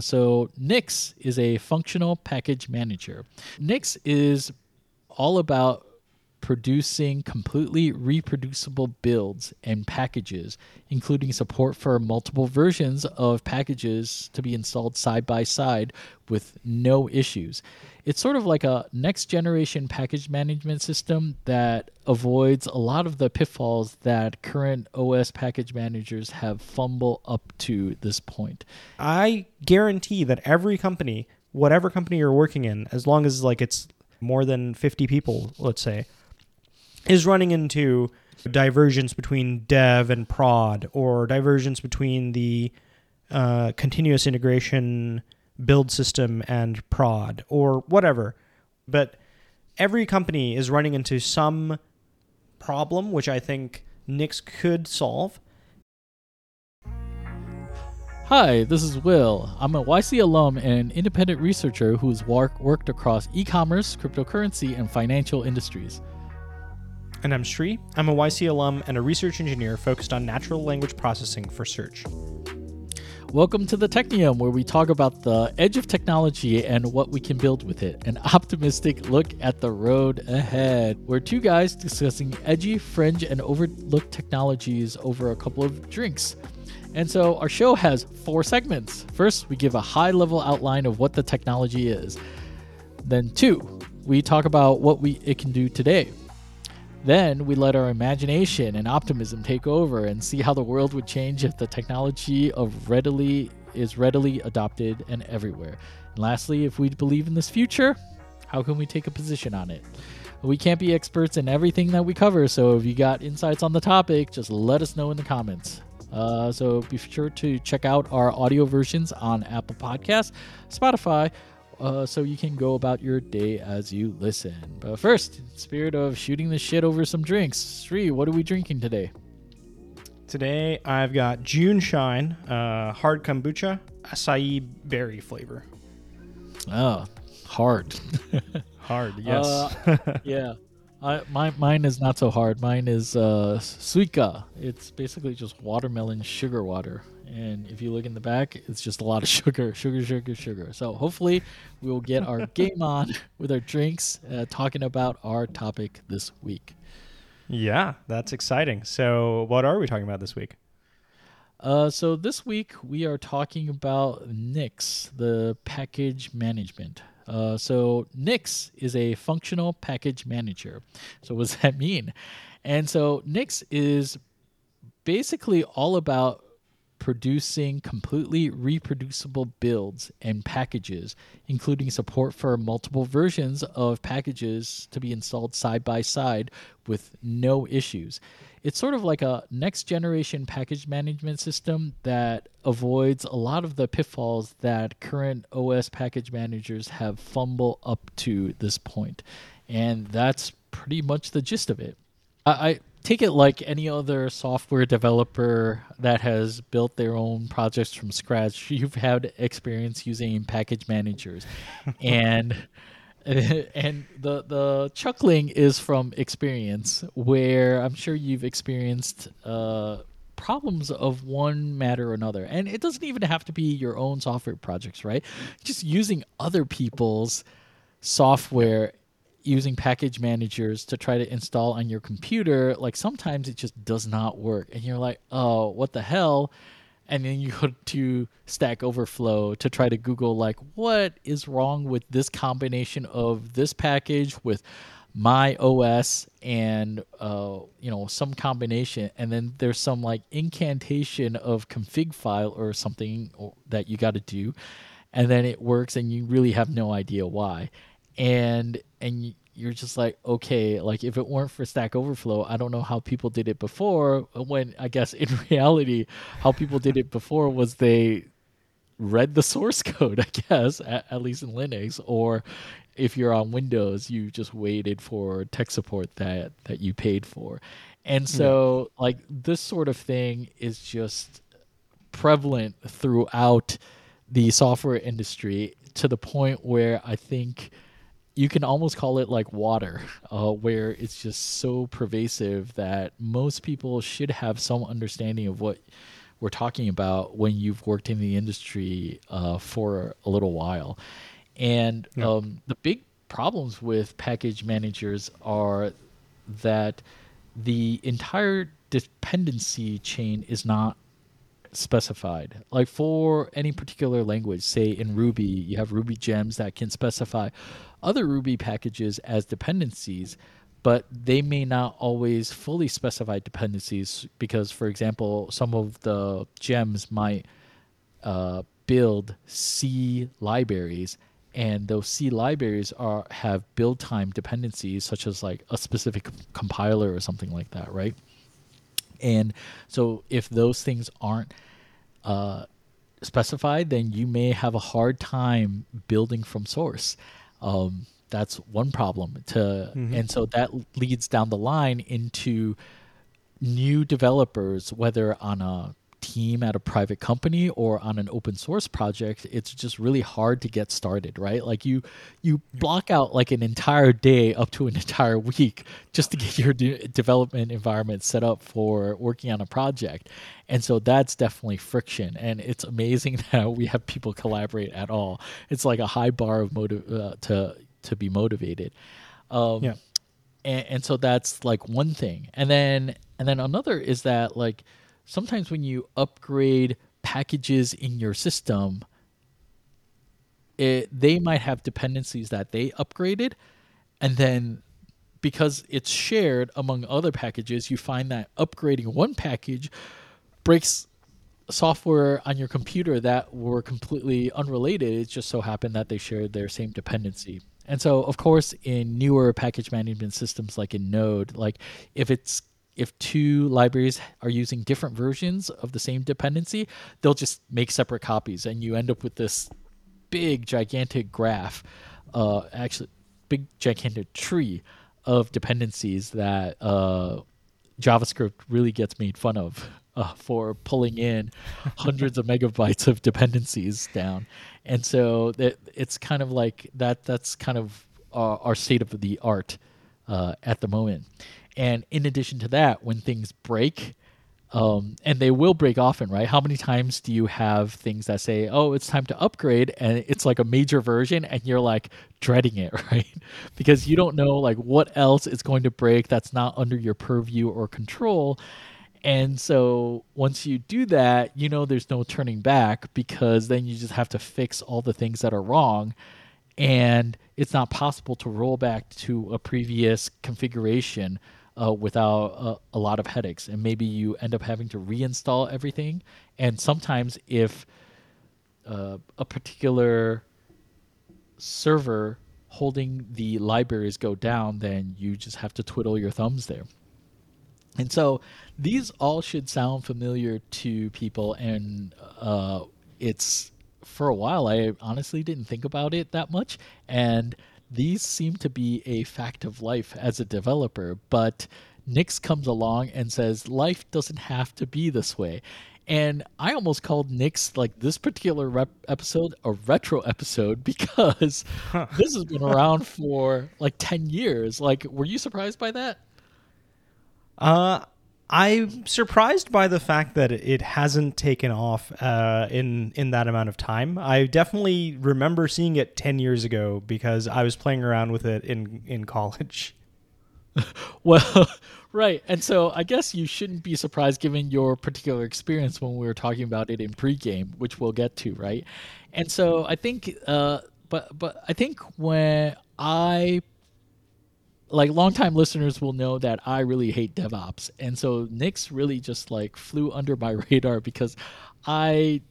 So, Nix is a functional package manager. Nix is all about producing completely reproducible builds and packages, including support for multiple versions of packages to be installed side by side with no issues. It's sort of like a next generation package management system that avoids a lot of the pitfalls that current OS package managers have fumbled up to this point. I guarantee that every company, whatever company you're working in, as long as like it's more than 50 people, let's say, is running into divergence between dev and prod or divergence between the uh, continuous integration build system and prod or whatever. But every company is running into some problem, which I think Nix could solve. Hi, this is Will. I'm a YC alum and independent researcher who's work, worked across e commerce, cryptocurrency, and financial industries. And I'm Sri. I'm a YC alum and a research engineer focused on natural language processing for search. Welcome to the Technium, where we talk about the edge of technology and what we can build with it. An optimistic look at the road ahead. We're two guys discussing edgy, fringe, and overlooked technologies over a couple of drinks. And so our show has four segments. First, we give a high level outline of what the technology is. Then, two, we talk about what we it can do today. Then we let our imagination and optimism take over and see how the world would change if the technology of readily is readily adopted and everywhere. And lastly, if we believe in this future, how can we take a position on it? We can't be experts in everything that we cover, so if you got insights on the topic, just let us know in the comments. Uh, so be sure to check out our audio versions on Apple Podcasts, Spotify, uh, so you can go about your day as you listen. But first, spirit of shooting the shit over some drinks, Sri, what are we drinking today? Today I've got JuneShine, uh, hard kombucha, acai berry flavor. Oh, hard. hard, yes. Uh, yeah. I, my, mine is not so hard. Mine is uh, suika. It's basically just watermelon sugar water. And if you look in the back, it's just a lot of sugar, sugar, sugar, sugar. So hopefully, we will get our game on with our drinks, uh, talking about our topic this week. Yeah, that's exciting. So, what are we talking about this week? Uh, so this week we are talking about Nix, the package management. Uh, so Nix is a functional package manager. So what does that mean? And so Nix is basically all about producing completely reproducible builds and packages, including support for multiple versions of packages to be installed side by side with no issues. It's sort of like a next generation package management system that avoids a lot of the pitfalls that current OS package managers have fumbled up to this point. And that's pretty much the gist of it. I, take it like any other software developer that has built their own projects from scratch. You've had experience using package managers, and and the the chuckling is from experience, where I'm sure you've experienced. Uh, problems of one matter or another. And it doesn't even have to be your own software projects, right? Just using other people's software using package managers to try to install on your computer, like sometimes it just does not work. And you're like, oh, what the hell? And then you go to Stack Overflow to try to Google, like, what is wrong with this combination of this package with my OS and uh, you know some combination, and then there's some like incantation of config file or something that you got to do, and then it works, and you really have no idea why and and you're just like okay like if it weren't for stack overflow i don't know how people did it before uh, when i guess in reality how people did it before was they read the source code i guess at, at least in linux or if you're on windows you just waited for tech support that that you paid for and so yeah. like this sort of thing is just prevalent throughout the software industry to the point where i think you can almost call it like water, uh, where it's just so pervasive that most people should have some understanding of what we're talking about when you've worked in the industry uh, for a little while. And Yeah. um, the big problems with package managers are that the entire dependency chain is not specified. Like for any particular language, say in Ruby, you have Ruby gems that can specify other Ruby packages as dependencies, but they may not always fully specify dependencies because, for example, some of the gems might uh, build C libraries, and those C libraries are have build time dependencies, such as like a specific compiler or something like that, right? And so if those things aren't uh, specified, then you may have a hard time building from source. Um, that's one problem. To and so that leads down the line into new developers, whether on a team at a private company or on an open source project it's just really hard to get started right? Like you you block out like an entire day up to an entire week just to get your de- development environment set up for working on a project. And so that's definitely friction. And it's amazing that we have people collaborate at all. It's like a high bar of motive uh, to to be motivated. Um, Yeah. and, and so that's like one thing. And then and then another is that like sometimes when you upgrade packages in your system it, they might have dependencies that they upgraded and then because it's shared among other packages you find that upgrading one package breaks software on your computer that were completely unrelated. It just so happened that they shared their same dependency. And so, of course, in newer package management systems like in Node, like if it's if two libraries are using different versions of the same dependency, they'll just make separate copies, and you end up with this big, gigantic graph, uh, actually, big, gigantic tree of dependencies that uh, JavaScript really gets made fun of uh, for pulling in hundreds of megabytes of dependencies down, and so that it's kind of like that. That's kind of our, our state of the art uh, at the moment. And in addition to that, when things break, um, and they will break often, right? How many times do you have things that say, "Oh, it's time to upgrade," and it's like a major version, and you're like dreading it, right? because you don't know like what else is going to break that's not under your purview or control. And so once you do that, you know there's no turning back because then you just have to fix all the things that are wrong. And it's not possible to roll back to a previous configuration uh, without a, a lot of headaches. And maybe you end up having to reinstall everything. And sometimes, if uh, a particular server holding the libraries go down, then you just have to twiddle your thumbs there. And so these all should sound familiar to people, and uh, it's for a while I honestly didn't think about it that much, and these seem to be a fact of life as a developer. But Nix comes along and says life doesn't have to be this way. And I almost called Nix like this particular rep- episode a retro episode because this has been around for like 10 years. Like, were you surprised by that? Uh, I'm surprised by the fact that it hasn't taken off uh, in in that amount of time. I definitely remember seeing it ten years ago because I was playing around with it in in college. Well, right. And so I guess you shouldn't be surprised given your particular experience when we were talking about it in pregame, which we'll get to, right? And so I think uh but but I think when I like longtime listeners will know that I really hate DevOps. And so Nix really just like flew under my radar because I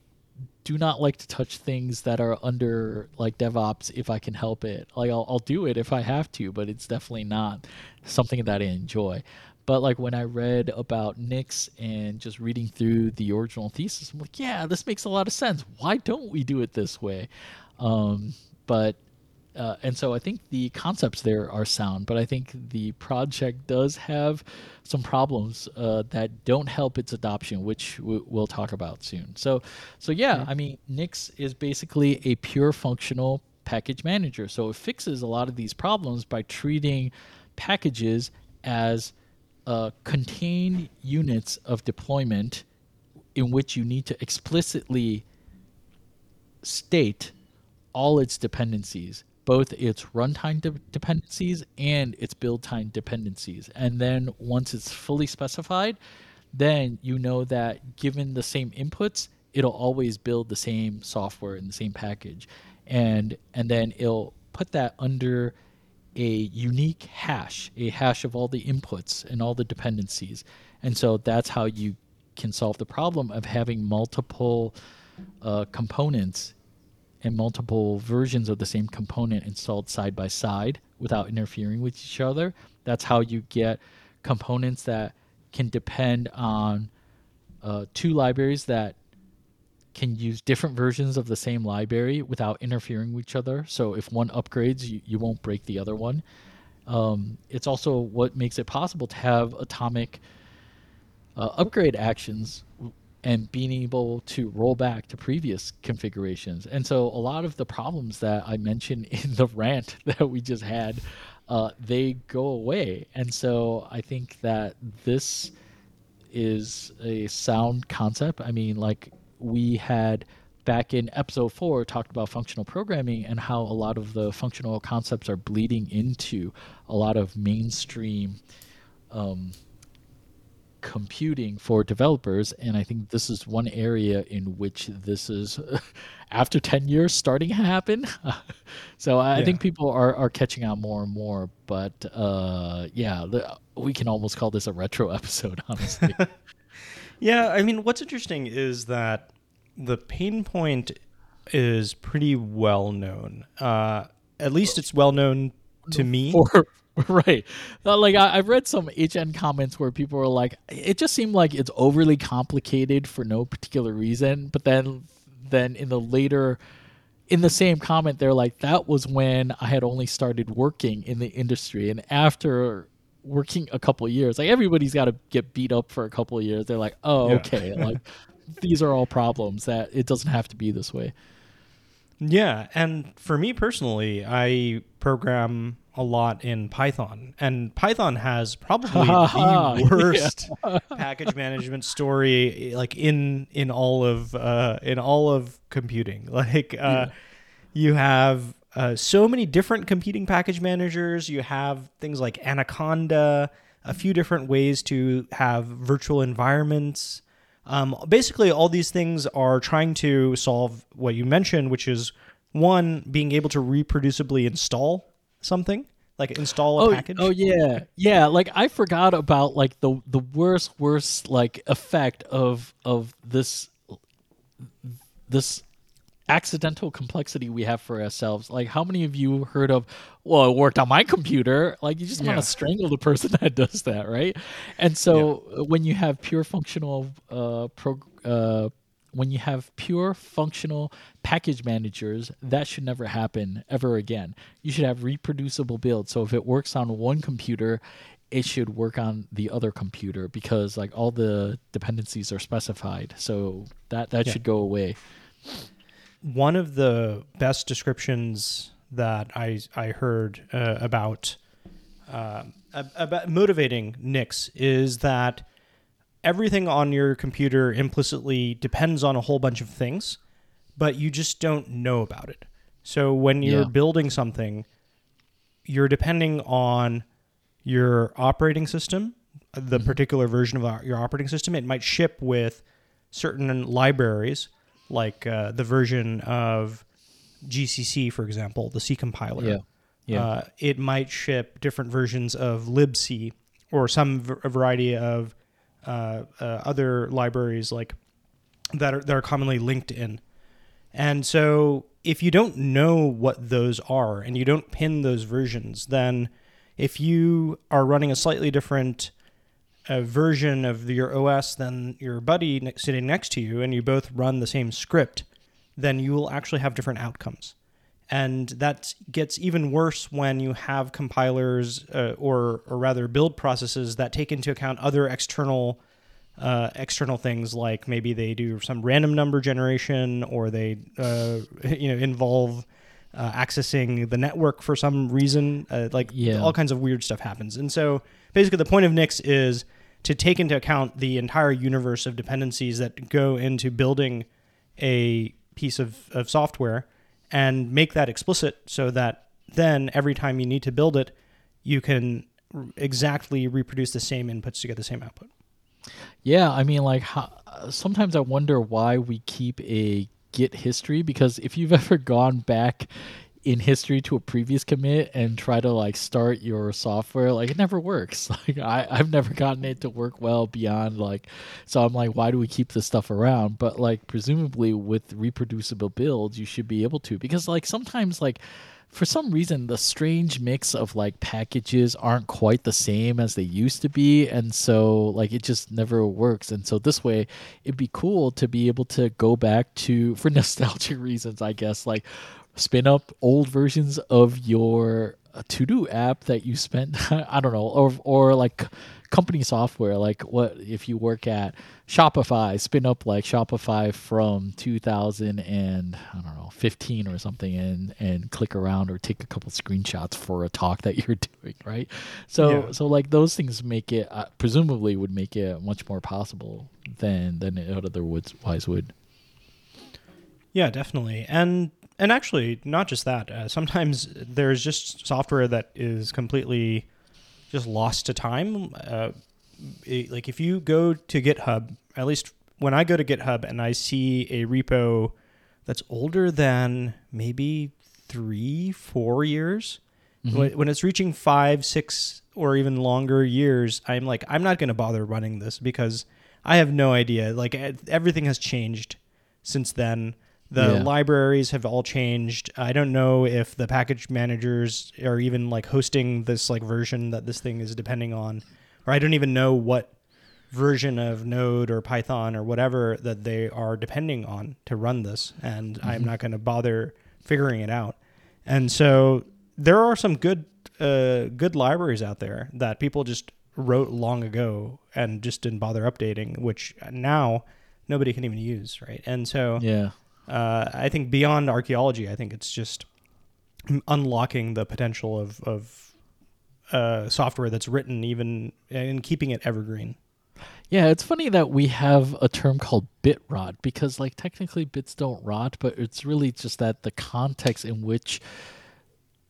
do not like to touch things that are under like DevOps if I can help it. Like I'll, I'll do it if I have to, but it's definitely not something that I enjoy. But like when I read about Nix and just reading through the original thesis, I'm like, yeah, this makes a lot of sense. Why don't we do it this way? Um, but uh, and so I think the concepts there are sound, but I think the project does have some problems uh, that don't help its adoption, which w- we'll talk about soon. So, so yeah, I mean, Nix is basically a pure functional package manager. So it fixes a lot of these problems by treating packages as uh, contained units of deployment in which you need to explicitly state all its dependencies, both its runtime de- dependencies and its build time dependencies. And then once it's fully specified, then you know that given the same inputs, it'll always build the same software in the same package. And and then it'll put that under a unique hash, a hash of all the inputs and all the dependencies. And so that's how you can solve the problem of having multiple uh, components and multiple versions of the same component installed side by side without interfering with each other. That's how you get components that can depend on uh, two libraries that can use different versions of the same library without interfering with each other. So if one upgrades, you, you won't break the other one. Um, it's also what makes it possible to have atomic uh, upgrade actions and being able to roll back to previous configurations. And so a lot of the problems that I mentioned in the rant that we just had, uh, they go away. And so I think that this is a sound concept. I mean, like we had back in episode four talked about functional programming and how a lot of the functional concepts are bleeding into a lot of mainstream um, computing for developers and i think this is one area in which this is after 10 years starting to happen so i Yeah. think people are, are catching on more and more but uh, yeah the, we can almost call this a retro episode honestly Yeah, I mean, what's interesting is that the pain point is pretty well known. Uh, at least it's well known to me. For, right. Uh, Like I, I've read some HN comments where people are like, it just seemed like it's overly complicated for no particular reason. But then, then in the later, in the same comment, they're like, that was when I had only started working in the industry, and after working a couple years, like everybody's got to get beat up for a couple of years. They're like, oh, Yeah. okay, like these are all problems that it doesn't have to be this way. Yeah, and for me personally, I program a lot in Python, and Python has probably the worst package management story like in in all of uh, in all of computing. Like uh, you have uh, so many different competing package managers. You have things like Anaconda, a few different ways to have virtual environments. Um, basically, all these things are trying to solve what you mentioned, which is one being able to reproducibly install something, like install a oh, package. Oh yeah, yeah. Like I forgot about like the the worst worst like effect of of this this accidental complexity we have for ourselves. Like how many of you heard of? Well, it worked on my computer. Like you just want Yeah. to strangle the person that does that, right? And so uh, when you have pure functional uh, pro. Uh, when you have pure functional package managers, that should never happen ever again. You should have reproducible builds. So if it works on one computer, it should work on the other computer because like all the dependencies are specified. So that that Yeah. should go away. One of the best descriptions that I I heard uh, about uh, about motivating Nix is that everything on your computer implicitly depends on a whole bunch of things, but you just don't know about it. So when you're Yeah. building something, you're depending on your operating system, the particular version of your operating system. It might ship with certain libraries, like uh, the version of GCC, for example, the C compiler. Yeah. Yeah. Uh, it might ship different versions of libc or some v- a variety of uh, uh, other libraries like that are that are commonly linked in. And so, if you don't know what those are and you don't pin those versions, then if you are running a slightly different uh, version of your OS than your buddy sitting next to you, and you both run the same script, then you will actually have different outcomes. And that gets even worse when you have compilers, uh, or or rather build processes that take into account other external uh, external things like maybe they do some random number generation or they uh, you know involve uh, accessing the network for some reason uh, like Yeah. all kinds of weird stuff happens and so basically the point of nix is to take into account the entire universe of dependencies that go into building a piece of, of software and make that explicit so that then every time you need to build it, you can exactly reproduce the same inputs to get the same output. Yeah, I mean, like, how, sometimes I wonder why we keep a Git history because if you've ever gone back in history to a previous commit and try to like start your software, like it never works. Like I, I've never gotten it to work well beyond like, so I'm like, why do we keep this stuff around? But like, presumably with reproducible builds, you should be able to because like sometimes like for some reason the strange mix of like packages aren't quite the same as they used to be and so like it just never works and so this way it'd be cool to be able to go back to for nostalgic reasons i guess like spin up old versions of your uh, to-do app that you spent i don't know or or like company software like what if you work at shopify spin up like shopify from 2000 and i don't know 15 or something and and click around or take a couple screenshots for a talk that you're doing right so Yeah. so like those things make it uh, presumably would make it much more possible than than it otherwise would Yeah, definitely. And and actually, not just that. Uh, sometimes there's just software that is completely just lost to time. Uh, it- like if you go to GitHub, at least when I go to GitHub and I see a repo that's older than maybe three, four years, when, when it's reaching five, six, or even longer years, I'm like, I'm not going to bother running this because I have no idea. Like everything has changed since then. The Yeah. libraries have all changed. I don't know if the package managers are even like hosting this like version that this thing is depending on, or I don't even know what version of Node or Python or whatever that they are depending on to run this, and I'm not going to bother figuring it out. And so there are some good uh, good libraries out there that people just wrote long ago and just didn't bother updating, which now nobody can even use, right? And so yeah uh, I think beyond archaeology, I think it's just unlocking the potential of of uh, software that's written even and keeping it evergreen. Yeah, it's funny that we have a term called bit rot because, like, technically bits don't rot, but it's really just that the context in which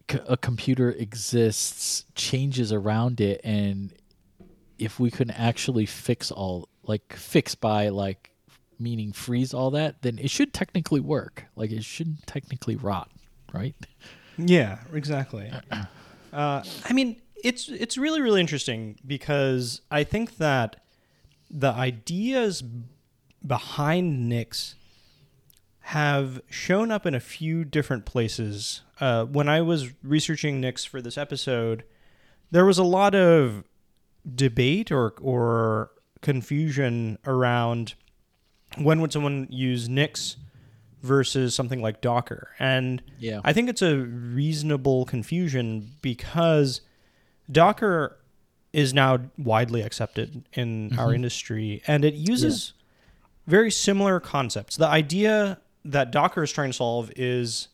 c- a computer exists changes around it, and if we can actually fix all, like, fix by like meaning freeze all that, then it should technically work. Like, it shouldn't technically rot, right? Yeah, exactly. uh, I mean, it's it's really really interesting because I think that the ideas behind Nix have shown up in a few different places. Uh, when I was researching Nix for this episode, there was a lot of debate or or confusion around when would someone use Nix versus something like Docker, and Yeah. I think it's a reasonable confusion because Docker is now widely accepted in our industry and it uses very similar concepts. The idea that Docker is trying to solve is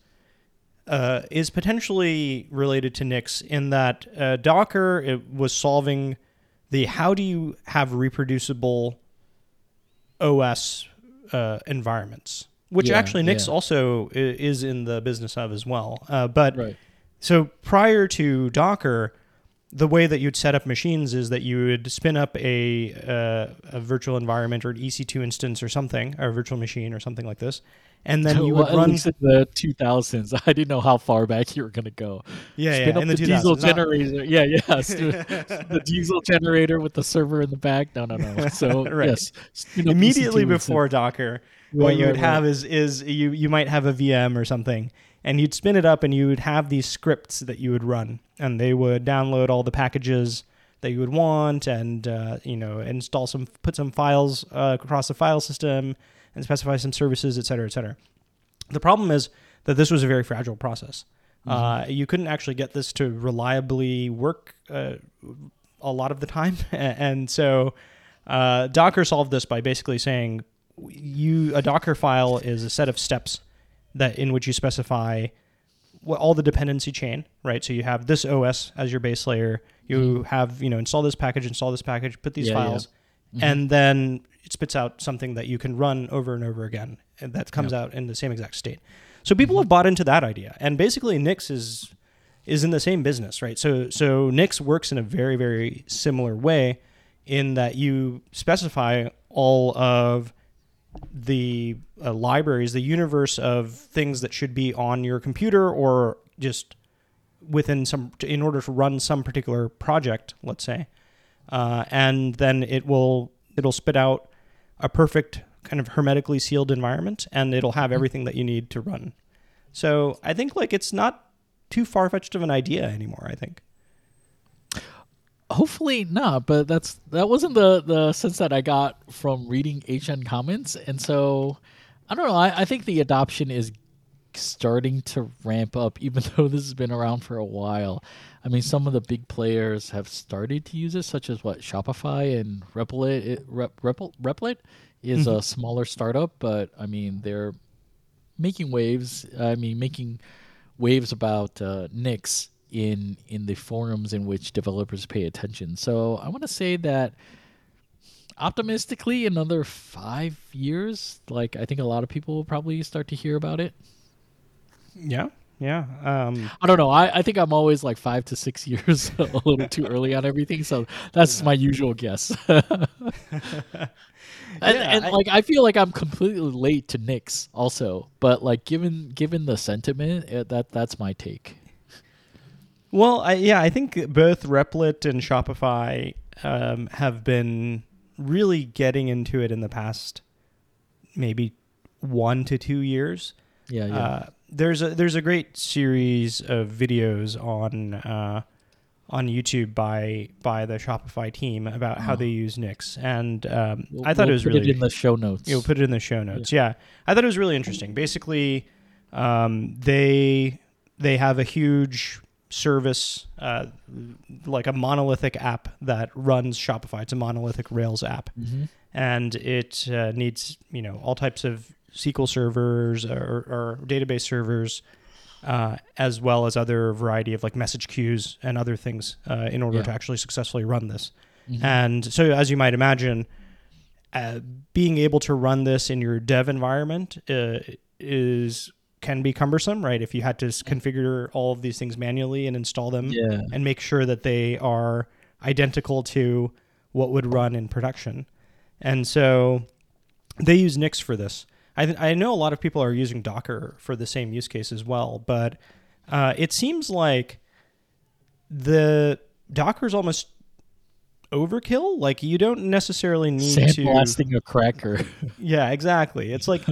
uh, is potentially related to Nix in that uh, Docker it was solving the how do you have reproducible OS uh, environments, which Yeah, actually Nix yeah. also is in the business of as well. Uh, but Right. so prior to Docker, the way that you'd set up machines is that you would spin up a uh, a virtual environment or an EC2 instance or something, or a virtual machine or something like this, and then you Well, would run. the 2000s. I didn't know how far back you were going to go. Yeah, Spin yeah, up in the, the diesel 2000s. Generator. Yeah, yeah. the diesel generator with the server in the back. No, no, no. So Right. yes, immediately before Docker, what you would right, have is is you you might have a VM or something, and you'd spin it up, and you would have these scripts that you would run, and they would download all the packages that you would want, and uh, you know install some, put some files uh, across the file system, and specify some services, et cetera, et cetera. The problem is that this was a very fragile process. Uh, you couldn't actually get this to reliably work uh, a lot of the time, and so uh, Docker solved this by basically saying you a Docker file is a set of steps that in which you specify what all the dependency chain, right? So you have this OS as your base layer, You have you know install this package, install this package, put these Yeah, yeah. files, and then it spits out something that you can run over and over again, and that comes out in the same exact state. So people have bought into that idea, and basically Nix is is in the same business, right? So so Nix works in a very very similar way, in that you specify all of the uh, libraries, the universe of things that should be on your computer or just within some in order to run some particular project, let's say, uh, and then it will it'll spit out a perfect kind of hermetically sealed environment, and it'll have mm-hmm. everything that you need to run. So I think like it's not too far fetched of an idea anymore. I think. Hopefully not, but that's that wasn't the the sense that I got from reading HN comments, and so I don't know. I, I think the adoption is starting to ramp up, even though this has been around for a while. I mean, some of the big players have started to use it, such as what Shopify and Replit. It, Rep, Repl, Replit is a smaller startup, but I mean they're making waves. I mean, making waves about uh, Nix in in the forums in which developers pay attention. So I want to say that optimistically, another five years, like I think a lot of people will probably start to hear about it. Yeah. Yeah. Um, I don't know. I, I think I'm always like five to six years a little too early on everything. So that's my usual guess. and, and I- like I feel like I'm completely late to Nix also, but like given given the sentiment, uh, that that's my take. Well, I, yeah, I think both Replit and Shopify um, have been really getting into it in the past maybe one to two years. Yeah, yeah. Uh, there's a there's a great series of videos on uh, on YouTube by by the Shopify team about how Oh. they use Nix, and um, We'll- I thought we'll it was put really it in the show notes. You'll put it in the show notes. Yeah. I thought it was really interesting. Basically, um, they they have a huge service, uh, like a monolithic app that runs Shopify. It's a monolithic Rails app, Mhm. and it uh, needs you know all types of SQL servers or, or database servers. Uh, as well as other variety of like message queues and other things uh, in order Yeah. to actually successfully run this. Mhm. And so, as you might imagine, uh, being able to run this in your dev environment uh, is can be cumbersome, right? If you had to configure all of these things manually and install them yeah. and make sure that they are identical to what would run in production. And so they use Nix for this. I, th- I know a lot of people are using Docker for the same use case as well, but uh, it seems like the Docker's almost overkill. Like you don't necessarily need to Sandblasting a cracker. yeah, exactly. It's like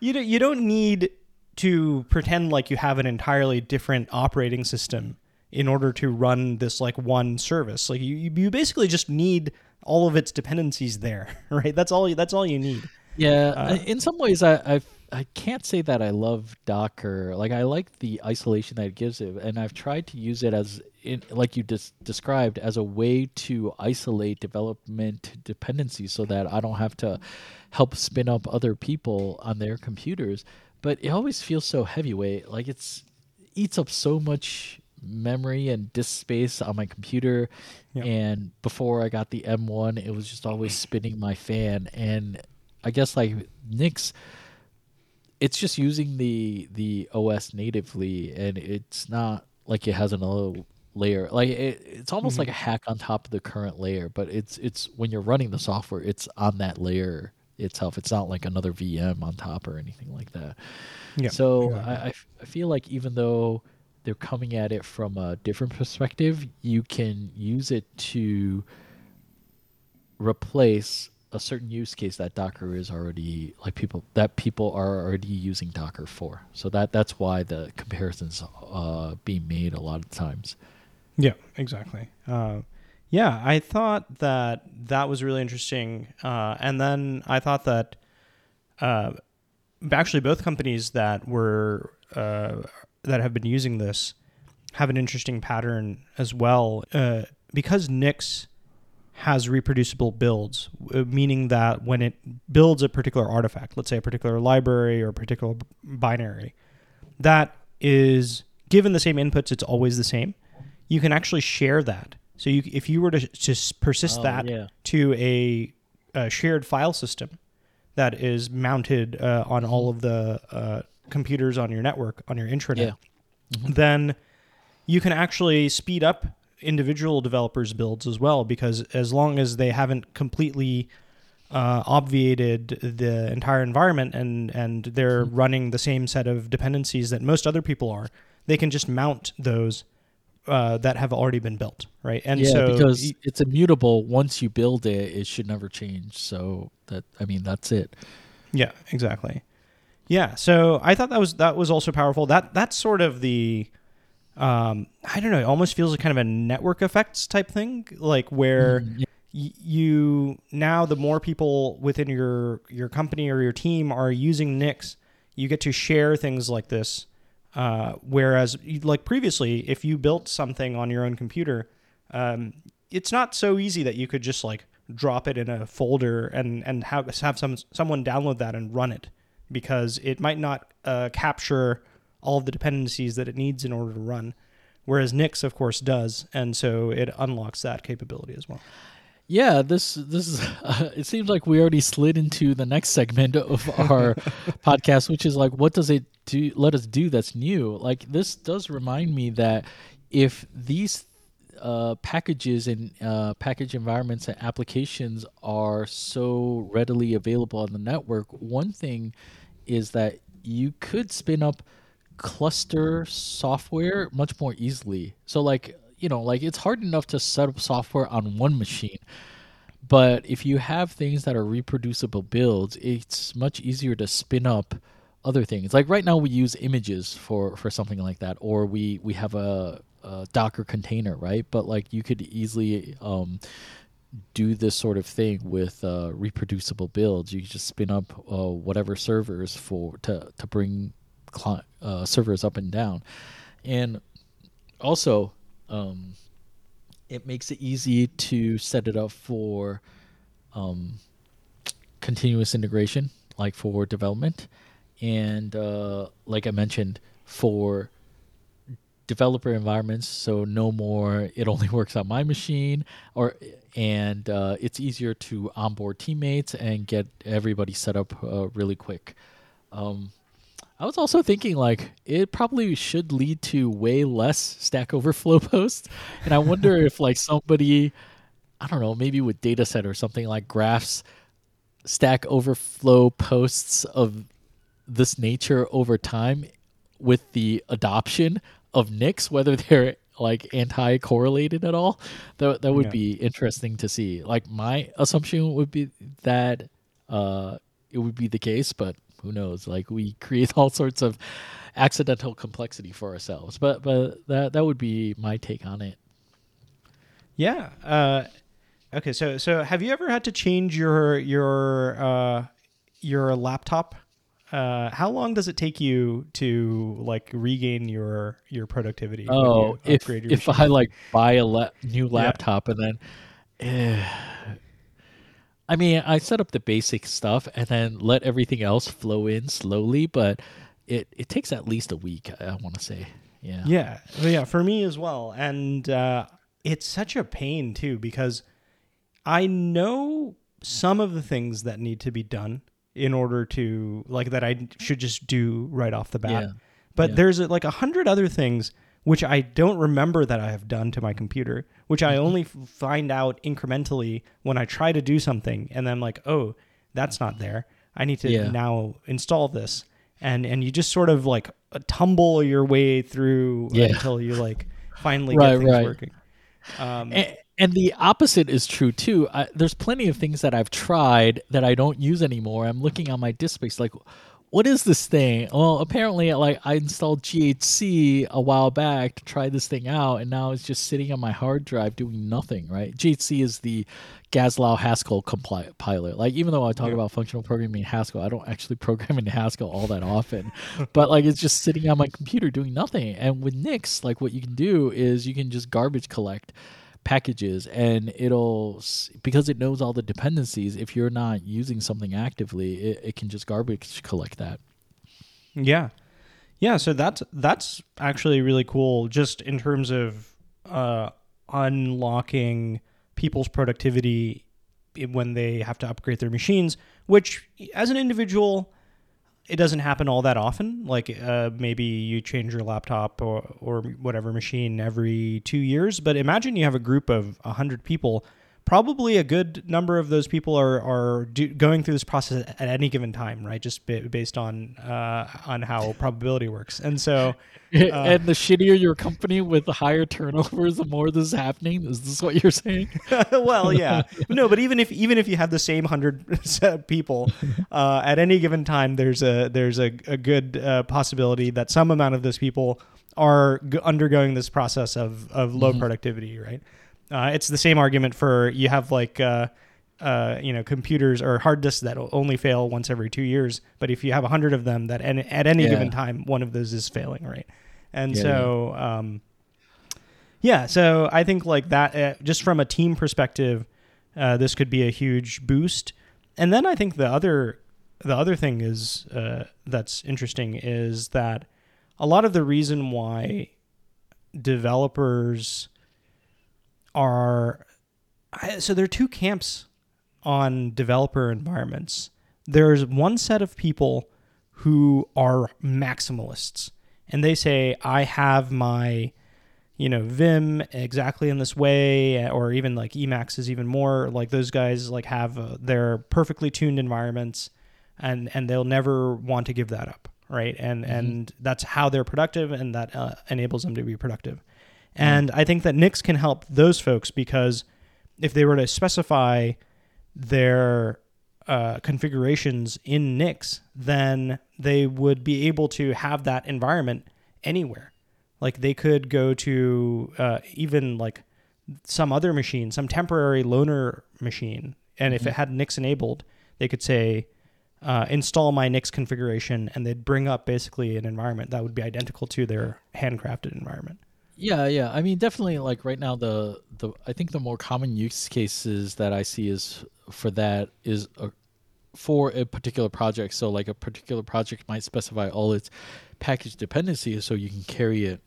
you don't, you don't need to pretend like you have an entirely different operating system in order to run this like one service. Like you you basically just need all of its dependencies there, right? That's all that's all you need. Yeah, Uh, in some ways, I I've, I can't say that I love Docker. Like I like the isolation that it gives it, and I've tried to use it as, in, like you just described, as a way to isolate development dependencies, so that I don't have to help spin up other people on their computers. But it always feels so heavyweight. Like it's eats up so much memory and disk space on my computer. Yeah. And before I got the M1, it was just always spinning my fan. And I guess like Nix, it's just using the the OS natively, and it's not like it has another layer. Like it, it's almost mm-hmm. like a hack on top of the current layer, but it's it's when you're running the software, it's on that layer itself. It's not like another VM on top or anything like that. Yeah. So Yeah. I, I f- I feel like even though they're coming at it from a different perspective, you can use it to replace a certain use case that Docker is already like people that people are already using Docker for. So that that's why the comparisons uh, being made a lot of times. Yeah, exactly. Uh, yeah, I thought that that was really interesting, uh, and then I thought that uh, actually both companies that were uh, that have been using this have an interesting pattern as well, uh, because Nix has reproducible builds, uh, meaning that when it builds a particular artifact, let's say a particular library or a particular binary, that is given the same inputs, it's always the same. You can actually share that So you, if you were to just persist Oh, that yeah. to a, a shared file system that is mounted uh, on all of the uh, computers on your network on your intranet, Yeah. then you can actually speed up individual developers' builds as well because as long as they haven't completely uh, obviated the entire environment and and they're running the same set of dependencies that most other people are, they can just mount those uh, that have already been built, right? And yeah, so because it's immutable. Once you build it, it should never change. So that I mean, that's it. Yeah, exactly. Yeah, so I thought that was that was also powerful. That that's sort of the um I don't know, it almost feels like kind of a network effects type thing, like where Mhm, yeah. y- you now the more people within your your company or your team are using Nix, you get to share things like this. Uh, whereas, like previously, if you built something on your own computer, um, it's not so easy that you could just like drop it in a folder and and have have some someone download that and run it because it might not uh, capture all of the dependencies that it needs in order to run. Whereas Nix, of course, does, and so it unlocks that capability as well. Yeah, this this is. Uh, it seems like we already slid into the next segment of our podcast, which is like, what does it do? Let us do that's new. Like this does remind me that if these uh, packages and uh, package environments and applications are so readily available on the network, one thing is that you could spin up cluster software much more easily. So like you know like it's hard enough to set up software on one machine but if you have things that are reproducible builds it's much easier to spin up other things. Like right now we use images for for something like that or we we have a, a docker container right? But like you could easily um do this sort of thing with uh, reproducible builds. You just spin up uh, whatever servers for to to bring cli- uh, servers up and down and also um, it makes it easy to set it up for um, continuous integration, like for development, and uh, like I mentioned, for developer environments. So no more. It only works on my machine, or and uh, it's easier to onboard teammates and get everybody set up uh, really quick. Um, I was also thinking like it probably should lead to way less Stack Overflow posts, and I wonder if like somebody, I don't know, maybe with dataset or something like graphs, Stack Overflow posts of this nature over time with the adoption of Nix, whether they're like anti-correlated at all. That that would Yeah. be interesting to see. Like my assumption would be that uh, it would be the case, but who knows? Like we create all sorts of accidental complexity for ourselves. But but that that would be my take on it. Yeah. Uh, okay. So so have you ever had to change your your uh, your laptop? Uh, how long does it take you to like regain your your productivity? Oh, you if your if machine? I like buy a la- new laptop and then, eh, I mean, I set up the basic stuff and then let everything else flow in slowly, but it it takes at least a week. I want to say, yeah, Yeah, yeah, for me as well. And uh, it's such a pain too because I know some of the things that need to be done in order to like that I should just do right off the bat. Yeah. But Yeah. there's like a hundred other things which I don't remember that I have done to my computer, which I only find out incrementally when I try to do something, and then I'm like, oh, that's not there. I need to Yeah. now install this, and and you just sort of like uh, tumble your way through Yeah. until you like finally Right, get things right. working. Um, And, and the opposite is true too. I, there's plenty of things that I've tried that I don't use anymore. I'm looking on my disk space like, what is this thing? Well, apparently, like I installed GHC a while back to try this thing out, and now it's just sitting on my hard drive doing nothing. Right? GHC is the Glasgow Haskell compiler. Like even though I talk Yeah. about functional programming in Haskell, I don't actually program in Haskell all that often. but like it's just sitting on my computer doing nothing. And with Nix, like what you can do is you can just garbage collect packages and it'll because it knows all the dependencies if you're not using something actively it, it can just garbage collect that Yeah. Yeah, so that's that's actually really cool just in terms of uh unlocking people's productivity when they have to upgrade their machines, which as an individual, it doesn't happen all that often. Like uh, maybe you change your laptop or, or whatever machine every two years. But imagine you have a group of 100 people. Probably a good number of those people are, are do, going through this process at any given time, right? Just ba- based on uh, on how probability works. And so, and the shittier your company with the higher turnovers, the more this is happening. Is this what you're saying? well, yeah, no, but even if even if you have the same hundred people uh, at any given time, there's a there's a, a good uh, possibility that some amount of those people are g- undergoing this process of of low productivity, right? Uh, it's the same argument for you have like. Uh, uh, you know, computers or hard disks that only fail once every two years. But if you have a hundred of them, that at any Yeah. given time, one of those is failing, right? And Yeah, so, um, yeah, so I think like that, uh, just from a team perspective, uh, this could be a huge boost. And then I think the other the other thing is uh, that's interesting is that a lot of the reason why developers are so there are two camps on developer environments. There's one set of people who are maximalists and they say I have my you know Vim exactly in this way or even like Emacs is even more like those guys like have uh, their perfectly tuned environments and and they'll never want to give that up right? And and that's how they're productive and that uh, enables them to be productive and I think that Nix can help those folks because if they were to specify their uh, configurations in Nix, then they would be able to have that environment anywhere. Like they could go to uh, even like some other machine, some temporary loaner machine, and if it had Nix enabled, they could say uh, install my Nix configuration, and they'd bring up basically an environment that would be identical to their handcrafted environment. Yeah, yeah. I mean, definitely. Like right now, the the I think the more common use cases that I see is for that is a, for a particular project. So, like a particular project might specify all its package dependencies, so you can carry it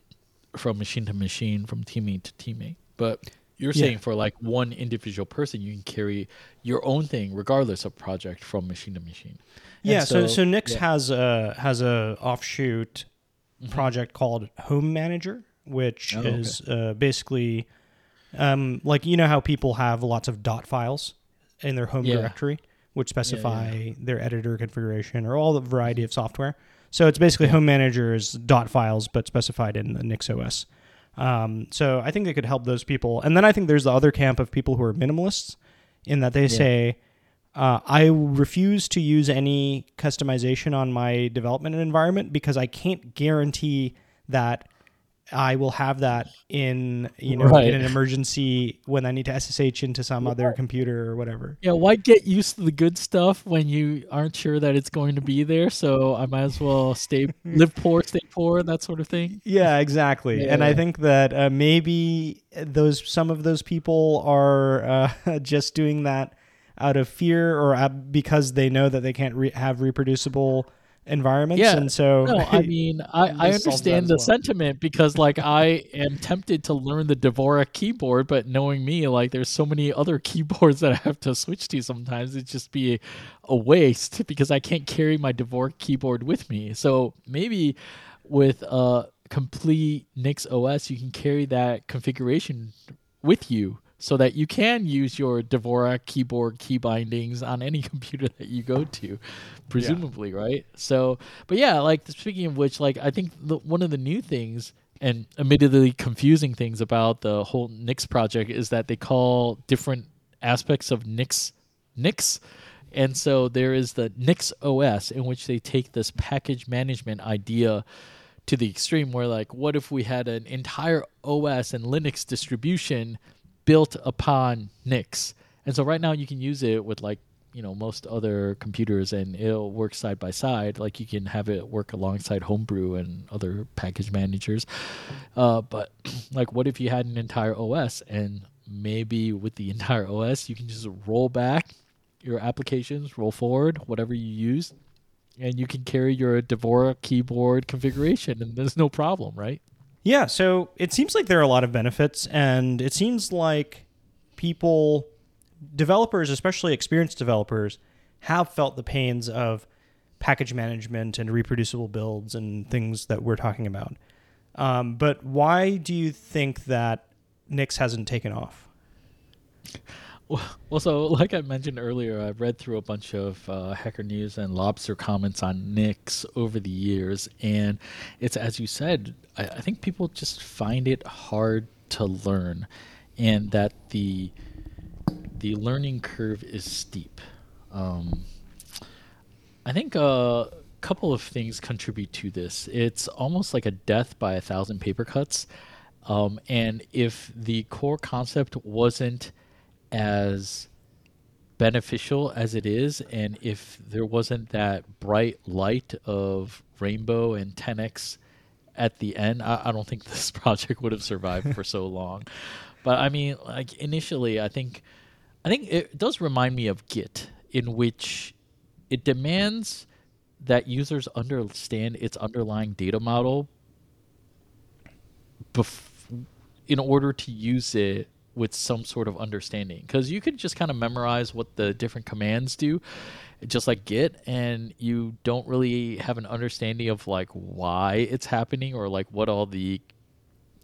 from machine to machine, from teammate to teammate. But you're Yeah. saying for like one individual person, you can carry your own thing regardless of project from machine to machine. And Yeah, so so, Nix yeah. has a has a offshoot mm-hmm. project called Home Manager, which Oh, okay. is uh, basically um, like you know how people have lots of dot files in their home Yeah. directory, which specify their editor configuration or all the variety of software. So it's basically Home Manager's dot files, but specified in the Nix OS. Um, so I think it could help those people. And then I think there's the other camp of people who are minimalists, in that they say, uh, I refuse to use any customization on my development environment because I can't guarantee that I will have that in you know Right. in an emergency when I need to SSH into some other computer or whatever. Yeah, why get used to the good stuff when you aren't sure that it's going to be there? So I might as well stay live poor, stay poor, that sort of thing. Yeah, exactly. And I think that uh, maybe those some of those people are uh, just doing that out of fear or uh, because they know that they can't re- have reproducible environments, Yeah. and so No, I mean I, I This solves that understand the well. sentiment because like I am tempted to learn the Dvorak keyboard, but knowing me, like there's so many other keyboards that I have to switch to sometimes it'd just be a waste because I can't carry my Dvorak keyboard with me. So maybe with a complete Nix OS you can carry that configuration with you so that you can use your Dvorak keyboard key bindings on any computer that you go to, presumably, right? So, but yeah, like speaking of which, like I think the, one of the new things and admittedly confusing things about the whole Nix project is that they call different aspects of Nix Nix. And so there is the Nix OS in which they take this package management idea to the extreme where like what if we had an entire OS and Linux distribution built upon Nix. And so right now you can use it with like, you know, most other computers and it'll work side by side. Like you can have it work alongside Homebrew and other package managers. Uh, but like what if you had an entire OS and maybe with the entire OS you can just roll back your applications, roll forward, whatever you use, and you can carry your Dvorak keyboard configuration and there's no problem, right? Yeah, so it seems like there are a lot of benefits, and it seems like people, developers, especially experienced developers, have felt the pains of package management and reproducible builds and things that we're talking about. Um, but why do you think that Nix hasn't taken off? Well, so like I mentioned earlier, I've read through a bunch of uh, Hacker News and Lobster comments on Nix over the years, and it's as you said. I, I think people just find it hard to learn, and that the the learning curve is steep. Um, I think a couple of things contribute to this. It's almost like a death by a thousand paper cuts, um, and if the core concept wasn't as beneficial as it is, and if there wasn't that bright light of Rainbow and 10x at the end, I, I don't think this project would have survived for so long. But I mean, like initially, I think, I think it does remind me of Git, in which it demands that users understand its underlying data model bef- in order to use it with some sort of understanding. Because you could just kind of memorize what the different commands do just like git and you don't really have an understanding of like why it's happening or like what all the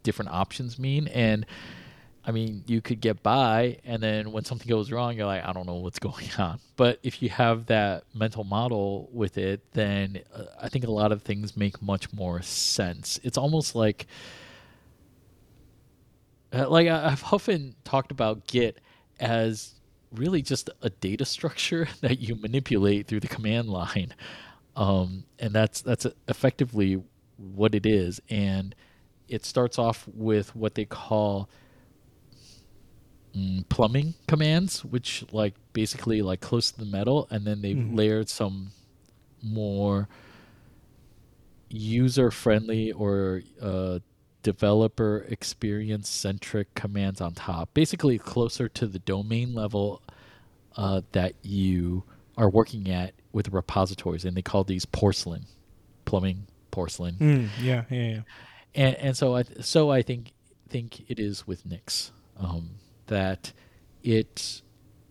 different options mean. And i mean you could get by and then when something goes wrong you're like i don't know what's going on. But if you have that mental model with it then uh, i think a lot of things make much more sense. It's almost like uh, like I've often talked about Git as really just a data structure that you manipulate through the command line, um, and that's that's effectively what it is. And it starts off with what they call mm, plumbing commands, which like basically like close to the metal, and then they've mm-hmm. layered some more user friendly or uh, developer experience centric commands on top, basically closer to the domain level uh, that you are working at with repositories, and they call these porcelain, plumbing porcelain. Mm, yeah, yeah, yeah. And and so I so I think think it is with Nix um, that its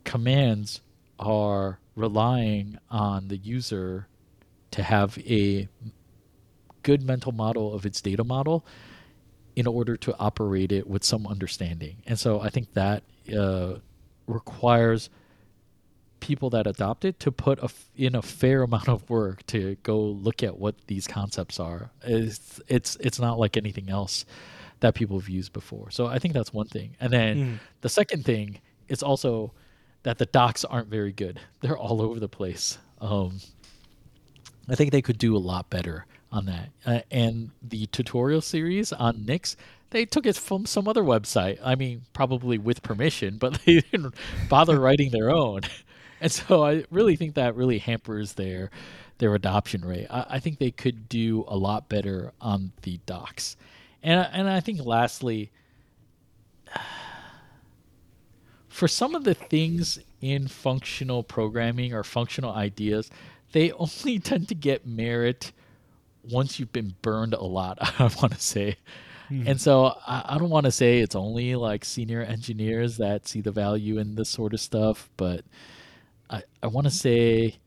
commands are relying on the user to have a good mental model of its data model in order to operate it with some understanding. And so I think that uh, requires people that adopt it to put a in a fair amount of work to go look at what these concepts are. It's it's it's not like anything else that people have used before. So I think that's one thing. And then mm. the second thing is also that the docs aren't very good. They're all over the place. Um, I think they could do a lot better on that. Uh, and the tutorial series on Nix, they took it from some other website. I mean, probably with permission, but they didn't bother writing their own. And so I really think that really hampers their their adoption rate. I, I think they could do a lot better on the docs. And and I think lastly, for some of the things in functional programming or functional ideas, they only tend to get merit once you've been burned a lot, I want to say. Hmm. And so I, I don't want to say it's only like senior engineers that see the value in this sort of stuff, but I, I want to say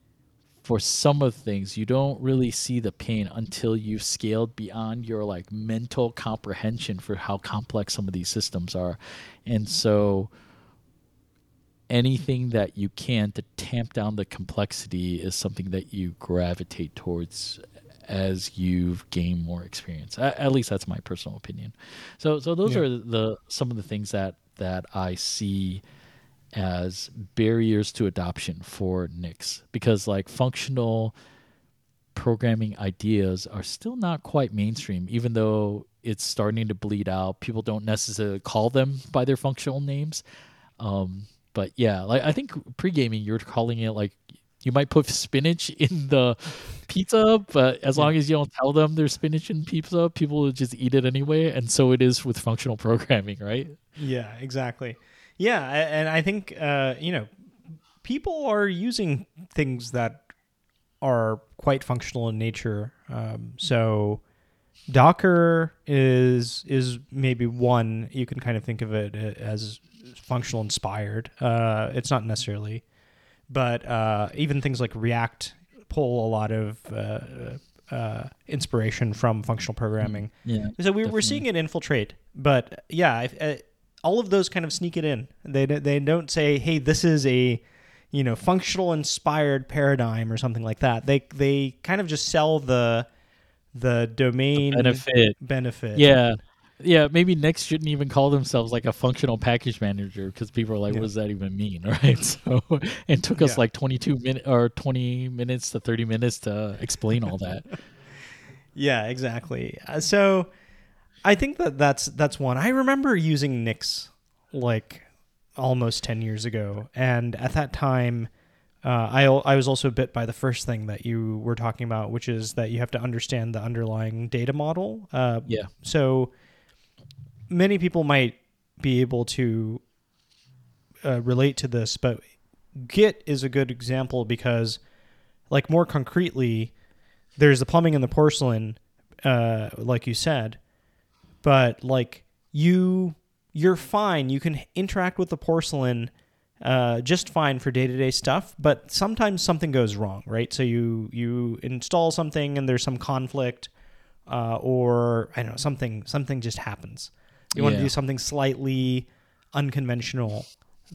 for some of the things you don't really see the pain until you've scaled beyond your like mental comprehension for how complex some of these systems are. And so anything that you can to tamp down the complexity is something that you gravitate towards as you've gained more experience. At, at least that's my personal opinion. So so those yeah. are the some of the things that that I see as barriers to adoption for Nix because like functional programming ideas are still not quite mainstream even though it's starting to bleed out people don't necessarily call them by their functional names um, but yeah like i think pre-gaming you're calling it like you might put spinach in the pizza, but as long as you don't tell them there's spinach in pizza, people will just eat it anyway. And so it is with functional programming, right? Yeah, exactly. Yeah, and I think uh, you know people are using things that are quite functional in nature. Um, so Docker is is maybe one you can kind of think of it as functional inspired. Uh, it's not necessarily, but uh, even things like React pull a lot of uh, uh, inspiration from functional programming. Yeah. So we, we're seeing it infiltrate, but yeah, if, uh, all of those kind of sneak it in. They they don't say, "Hey, this is a you know functional inspired paradigm" or something like that. They they kind of just sell the the domain benefit. benefit. Yeah. Yeah, maybe Nix shouldn't even call themselves like a functional package manager because people are like, Yeah. "What does that even mean?" Right? So it took us Yeah. like twenty-two minutes or twenty minutes to thirty minutes to explain all that. Yeah, exactly. Uh, so I think that that's that's one. I remember using Nix like almost 10 years ago and at that time uh, I, I was also bit by the first thing that you were talking about, which is that you have to understand the underlying data model. Uh, Yeah. So many people might be able to uh, relate to this, but Git is a good example because, like, more concretely, there's the plumbing and the porcelain, uh, like you said, but like you, you're fine. You can interact with the porcelain uh, just fine for day-to-day stuff but sometimes something goes wrong right so you you install something and there's some conflict uh, or i don't know something something just happens you want to do something slightly unconventional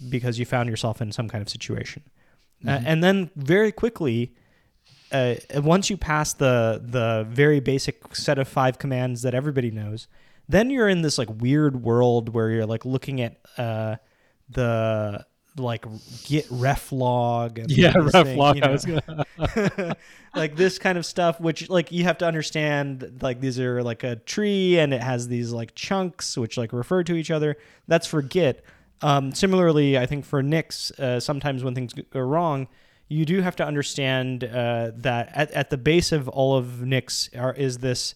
because you found yourself in some kind of situation. Uh, and then very quickly uh, once you pass the the very basic set of five commands that everybody knows then you're in this like weird world where you're like looking at uh, the like git ref log and Yeah, ref thing, log. you I know. was gonna, like this kind of stuff which like you have to understand like these are like a tree and it has these like chunks which like refer to each other that's for git um, similarly i think for nix uh, sometimes when things go wrong you do have to understand uh, that at, at the base of all of nix are, is this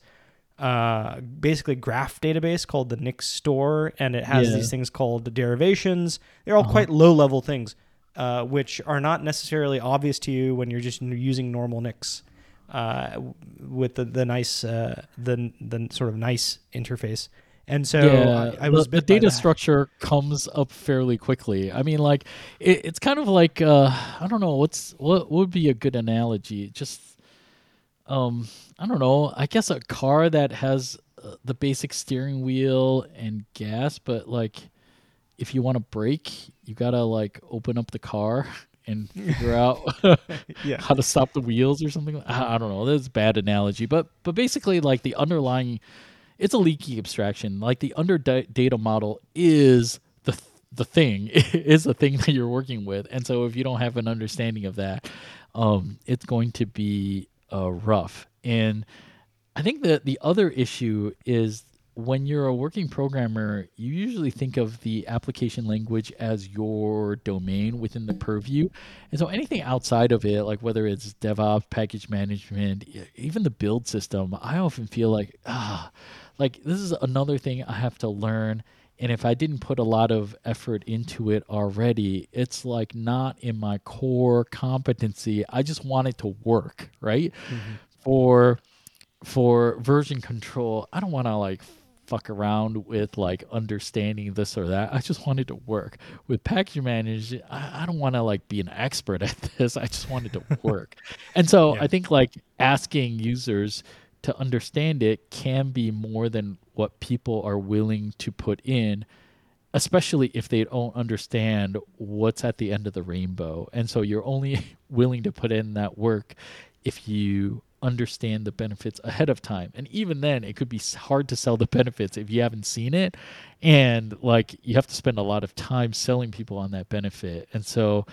uh, basically graph database called the nix store and it has Yeah. these things called derivations they're all Uh-huh. quite low level things uh, which are not necessarily obvious to you when you're just using normal Nix uh, with the the nice uh, the the sort of nice interface. And so yeah, I, I was the, the data structure comes up fairly quickly. I mean, like it, it's kind of like uh, I don't know what's what would be a good analogy. Just um, I don't know. I guess a car that has uh, the basic steering wheel and gas, but like if you want to brake, you gotta like open up the car and figure out Yeah. how to stop the wheels or something. I, I don't know. That's a bad analogy, but but basically, like the underlying, it's a leaky abstraction. Like the under data model is the th- the thing is the thing that you're working with, and so if you don't have an understanding of that, um, it's going to be uh, rough. And I think that the other issue is when you're a working programmer, you usually think of the application language as your domain within the purview. And so anything outside of it, like whether it's DevOps, package management, even the build system, I often feel like, ah, like this is another thing I have to learn. And if I didn't put a lot of effort into it already, it's like not in my core competency. I just want it to work, right? Mm-hmm. For for version control, I don't want to like fuck around with like understanding this or that. I just want it to work. With package manage, I, I don't want to like be an expert at this. I just want it to work. and so Yeah. I think like asking users to understand it can be more than what people are willing to put in especially if they don't understand what's at the end of the rainbow. And so you're only willing to put in that work if you understand the benefits ahead of time. And even then, it could be hard to sell the benefits if you haven't seen it. And like you have to spend a lot of time selling people on that benefit. And so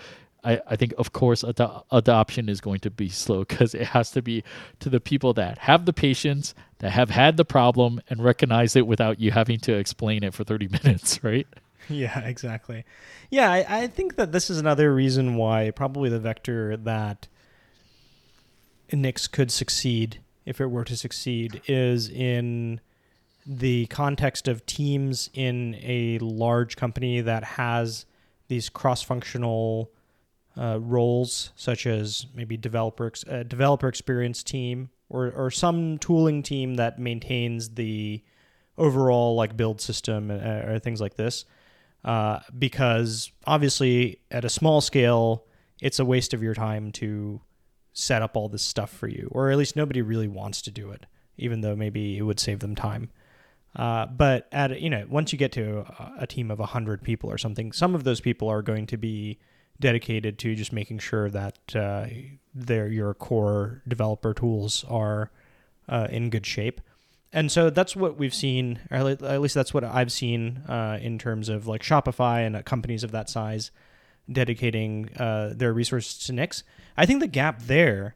I, I think, of course, ado- adoption is going to be slow because it has to be to the people that have the patience, that have had the problem, and recognize it without you having to explain it for 30 minutes, right? Yeah, exactly. Yeah, I, I think that this is another reason why probably the vector that Nix could succeed, if it were to succeed, is in the context of teams in a large company that has these cross-functional uh, roles, such as maybe developer ex- uh, developer experience team or or some tooling team that maintains the overall like build system uh, or things like this. Uh, because obviously at a small scale, it's a waste of your time to set up all this stuff for you, or at least nobody really wants to do it, even though maybe it would save them time. Uh, but at you know once you get to a, a team of hundred people or something, some of those people are going to be dedicated to just making sure that uh, their your core developer tools are uh, in good shape. And so that's what we've seen, or at least that's what I've seen uh, in terms of like Shopify and uh, companies of that size dedicating uh, their resources to Nix. I think the gap there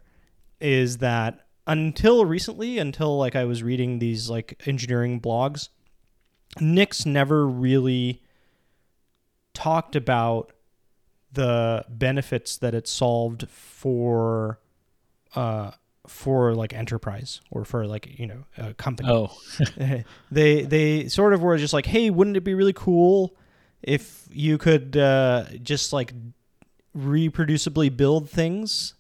is that until recently, until like I was reading these like engineering blogs, Nix never really talked about the benefits that it solved for uh for like enterprise or for like you know a company oh they they sort of were just like hey wouldn't it be really cool if you could uh just like reproducibly build things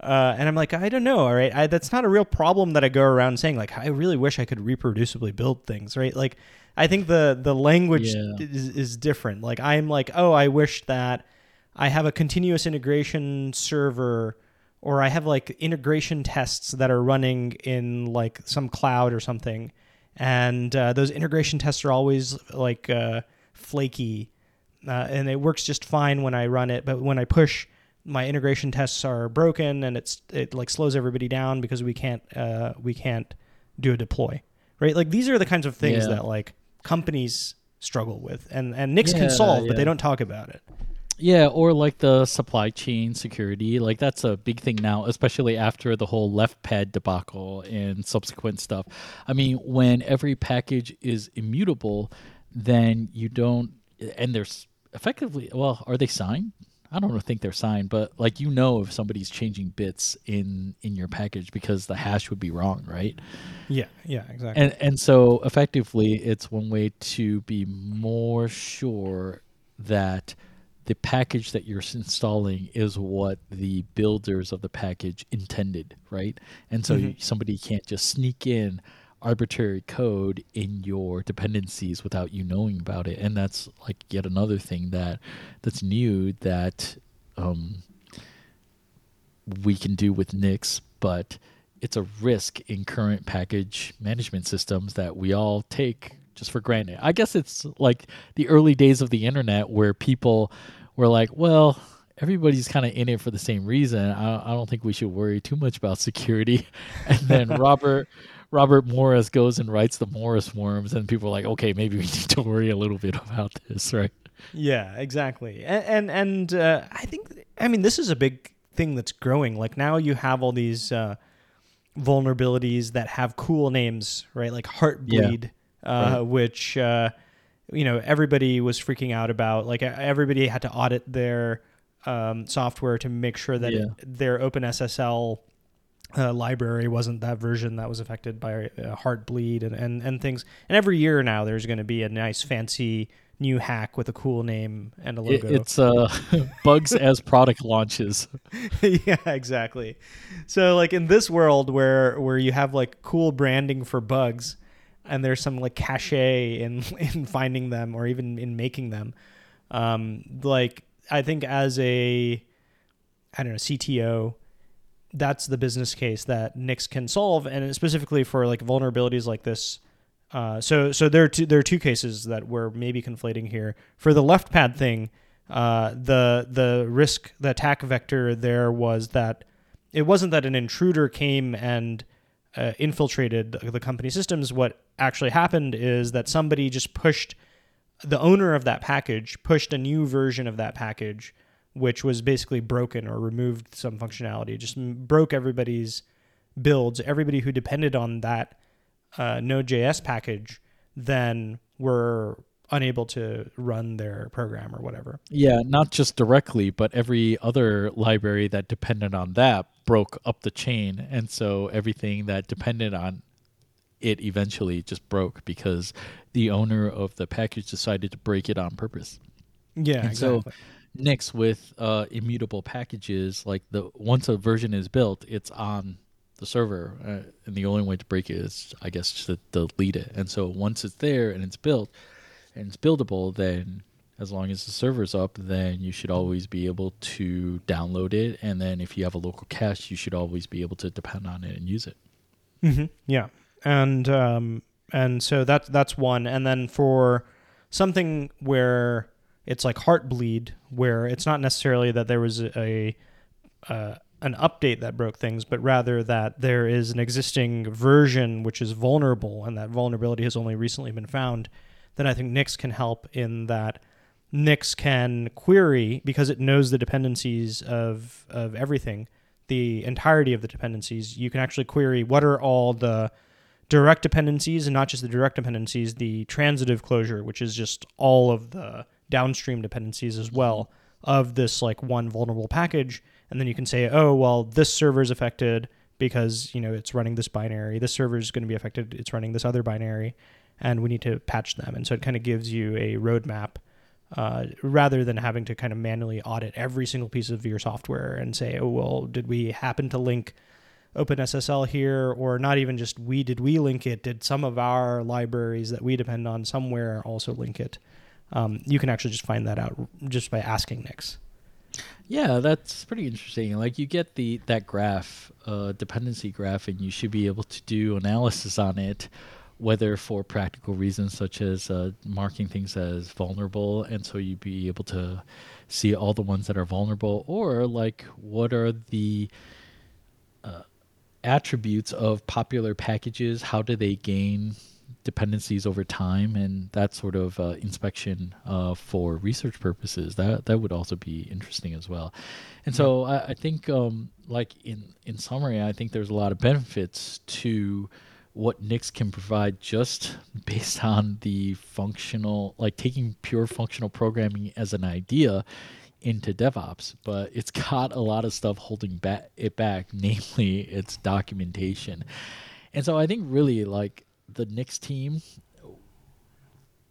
uh, and I'm like, I don't know. All right, I, that's not a real problem that I go around saying. Like, I really wish I could reproducibly build things. Right? Like, I think the the language Yeah. is, is different. Like, I'm like, oh, I wish that I have a continuous integration server or I have like integration tests that are running in like some cloud or something. And uh, those integration tests are always like uh, flaky uh, and it works just fine when I run it. But when I push, my integration tests are broken and it's it like slows everybody down because we can't uh, we can't do a deploy, right? Like these are the kinds of things Yeah. that like companies struggle with, and and Nix Yeah, can solve, but they don't talk about it. Yeah, or like the supply chain security. Like that's a big thing now, especially after the whole left pad debacle and subsequent stuff. I mean, when every package is immutable, then you don't and there's effectively well, are they signed? I don't think they're signed, but like you know if somebody's changing bits in in your package because the hash would be wrong, right? Yeah, yeah, exactly. And and so effectively, it's one way to be more sure that the package that you're installing is what the builders of the package intended, right? And so you, somebody can't just sneak in arbitrary code in your dependencies without you knowing about it. And that's like yet another thing that that's new that um, we can do with Nix, but it's a risk in current package management systems that we all take just for granted. I guess it's like the early days of the internet where people were like, well, everybody's kind of in it for the same reason. I, I don't think we should worry too much about security. And then Robert Robert Morris goes and writes the Morris worms, and people are like, okay, maybe we need to worry a little bit about this, right? Yeah, exactly. And and, and uh, I think I mean this is a big thing that's growing. Like now you have all these uh, vulnerabilities that have cool names, right? Like Heartbleed, uh, Right. which uh, you know everybody was freaking out about. Like everybody had to audit their um, software to make sure that Yeah. their OpenSSL uh, library wasn't that version that was affected by uh, Heartbleed and, and and things. And every year now there's going to be a nice fancy new hack with a cool name and a It, logo. it's uh, bugs as product launches. yeah, exactly. So like in this world where where you have like cool branding for bugs and there's some like cachet in in finding them or even in making them. Um like I think as a I don't know, CTO that's the business case that Nix can solve and specifically for like vulnerabilities like this uh, so so there are two there are two cases that we're maybe conflating here. For the left pad thing, uh, the the risk the attack vector there was that it wasn't that an intruder came and uh, infiltrated the company systems. What actually happened is that somebody just pushed the owner of that package pushed a new version of that package, which was basically broken or removed some functionality. Just broke everybody's builds. Everybody who depended on that uh, Node.js package then were unable to run their program or whatever. Yeah, not just directly, but every other library that depended on that broke up the chain. And so everything that depended on it eventually just broke because the owner of the package decided to break it on purpose. Yeah, And so- exactly. Nix with uh, immutable packages, like the once a version is built, it's on the the server, uh, and the only way to break it is, I guess, to delete it. And so once it's there and it's built and it's buildable, then as long as the server's up, then you should always be able to download it. And then if you have a local cache, you should always be able to depend on it and use it. Mm-hmm. Yeah, and um, and so that's that's one. And then for something where it's like Heartbleed, where it's not necessarily that there was a, uh, an update that broke things, but rather that there is an existing version which is vulnerable, and that vulnerability has only recently been found. Then I think Nix can help in that Nix can query because it knows the dependencies of of everything, the entirety of the dependencies. You can actually query what are all the direct dependencies and not just the direct dependencies, the transitive closure, which is just all of the downstream dependencies as well of this like one vulnerable package. And then you can say oh well this server is affected because you know it's running this binary. This server is going to be affected. It's running this other binary and we need to patch them and so it kind of gives you a roadmap uh, rather than having to kind of manually audit every single piece of your software and say oh well did we happen to link OpenSSL here, or not even just we did we link it? Did some of our libraries that we depend on somewhere also link it? um, you can actually just find that out just by asking Nix. Yeah, that's pretty interesting. Like you get the that graph, uh, dependency graph, and you should be able to do analysis on it, whether for practical reasons such as uh, marking things as vulnerable, and so you'd be able to see all the ones that are vulnerable, or like what are the uh, attributes of popular packages? How do they gain dependencies over time and that sort of uh, inspection uh, for research purposes that that would also be interesting as well and so I, I think um, like in in summary I think there's a lot of benefits to what Nix can provide just based on the functional like taking pure functional programming as an idea into DevOps, but it's got a lot of stuff holding back it back, namely its documentation. And so I think really like the Nix team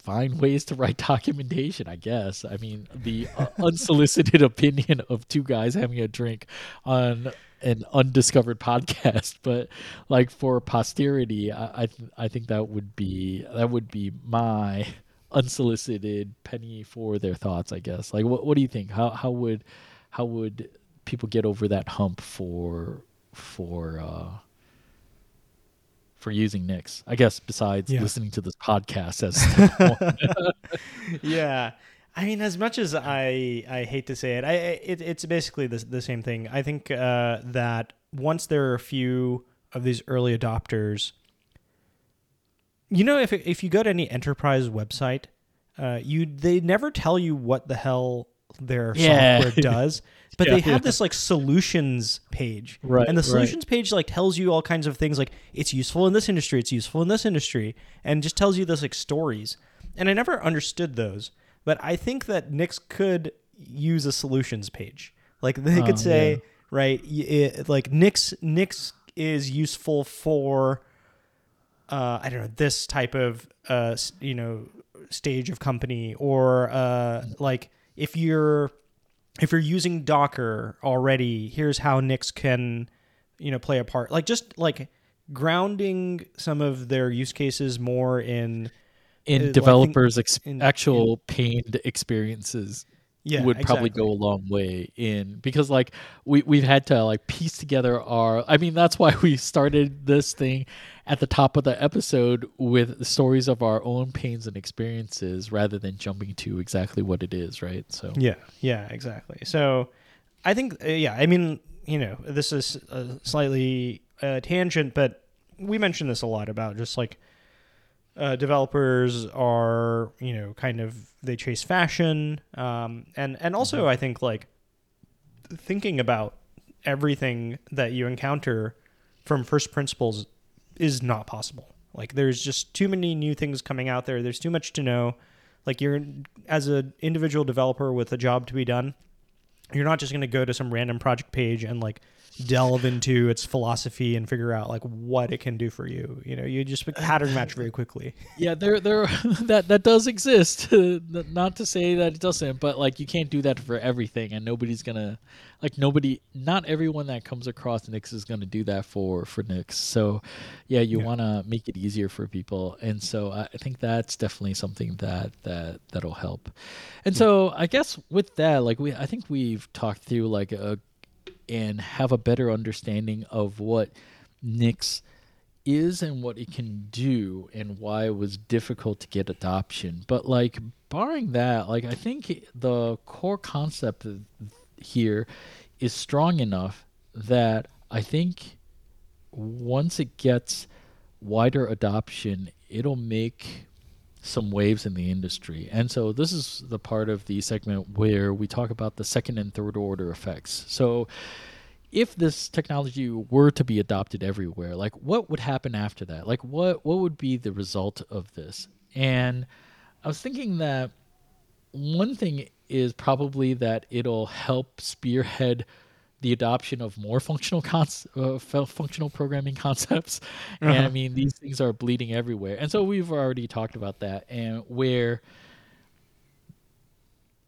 find ways to write documentation, I guess. I mean, the uh, unsolicited opinion of two guys having a drink on an undiscovered podcast, but like for posterity, I I, th- I think that would be that would be my unsolicited penny for their thoughts, I guess. Like what what do you think? How how would how would people get over that hump for for uh for using Nix. I guess besides yeah. listening to this podcast as yeah. I mean, as much as I I hate to say it, I it, it's basically the the same thing. I think uh, that once there are a few of these early adopters, you know, if if you go to any enterprise website, uh, you they never tell you what the hell their yeah. software does. But yeah, they have yeah. this like solutions page. Right. And the solutions right. page like tells you all kinds of things like it's useful in this industry, it's useful in this industry, and just tells you this like stories. And I never understood those. But I think that Nix could use a solutions page. Like they could oh, say, yeah. right, it, like Nix Nix is useful for uh, I don't know this type of uh, you know stage of company or uh, like if you're if you're using Docker already, here's how Nix can, you know, play a part. Like just like grounding some of their use cases more in in uh, developers' ex- in, actual in, pained experiences yeah, would probably exactly. go a long way in because like we we've had to like piece together our I mean that's why we started this thing at the top of the episode with stories of our own pains and experiences rather than jumping to exactly what it is, right? So Yeah. Yeah, exactly. So I think uh, yeah, I mean, you know, this is a slightly uh, tangent, but we mentioned this a lot about just like uh, developers are you know kind of they chase fashion um, and and also mm-hmm. I think like thinking about everything that you encounter from first principles is not possible. Like there's just too many new things coming out there. There's too much to know. Like you're as an individual developer with a job to be done, you're not just going to go to some random project page and like delve into its philosophy and figure out like what it can do for you. You know, you just uh, pattern match very quickly. Yeah, there, there, that that does exist. Not to say that it doesn't, but like you can't do that for everything, and nobody's gonna, like nobody, not everyone that comes across Nix is gonna do that for for Nix. So, yeah, you yeah. want to make it easier for people, and so I think that's definitely something that that that'll help. And so I guess with that, like we, I think we've talked through like a and have a better understanding of what Nix is and what it can do and why it was difficult to get adoption. But like barring that, like I think the core concept here is strong enough that I think once it gets wider adoption, it'll make some waves in the industry. And so this is the part of the segment where we talk about the second and third order effects. So if this technology were to be adopted everywhere, like what would happen after that? Like what what would be the result of this? And I was thinking that one thing is probably that it'll help spearhead the adoption of more functional cons- uh, functional programming concepts. Uh-huh. And I uh-huh. mean, these things are bleeding everywhere. And so we've already talked about that. And where,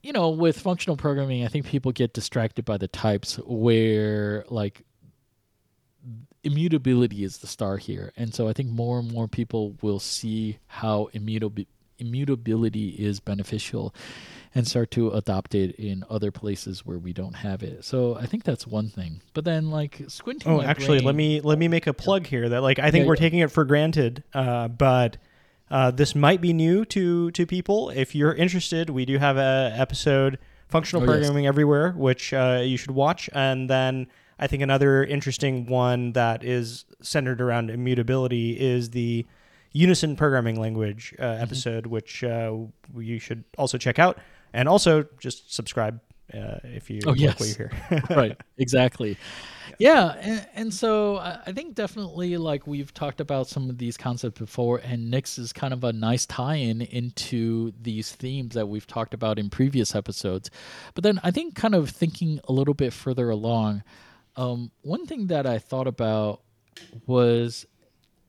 you know, with functional programming, I think people get distracted by the types where, like, immutability is the star here. And so I think more and more people will see how immutability immutability is beneficial and start to adopt it in other places where we don't have it. So I think that's one thing. But then like squinting. Oh, actually, brain, let me let me make a plug here that like I think yeah, we're yeah. taking it for granted, uh, but. Uh, this might be new to to people. If you're interested, we do have a episode functional oh, programming yes. everywhere, which uh, you should watch. And then I think another interesting one that is centered around immutability is the Unison programming language uh, mm-hmm. episode, which uh, you should also check out and also just subscribe uh, if you oh, like yes. what you hear. right, exactly. Yeah, and, and, so I think definitely like we've talked about some of these concepts before, and Nix is kind of a nice tie-in into these themes that we've talked about in previous episodes. But then I think kind of thinking a little bit further along, um, one thing that I thought about was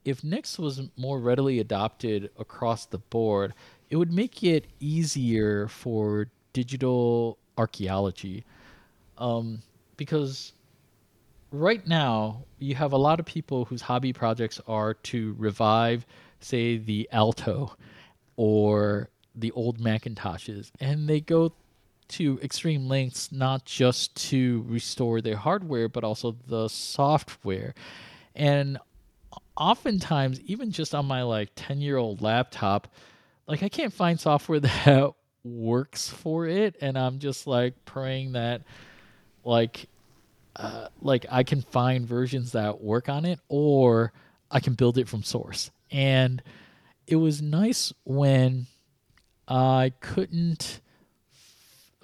if Nix was more readily adopted across the board, it would make it easier for digital archaeology um, because right now you have a lot of people whose hobby projects are to revive say the alto or the old macintoshes and they go to extreme lengths not just to restore their hardware but also the software. And oftentimes even just on my like 10 year old laptop like I can't find software that works for it, and I'm just like praying that like uh, like I can find versions that work on it, or I can build it from source. And it was nice when I couldn't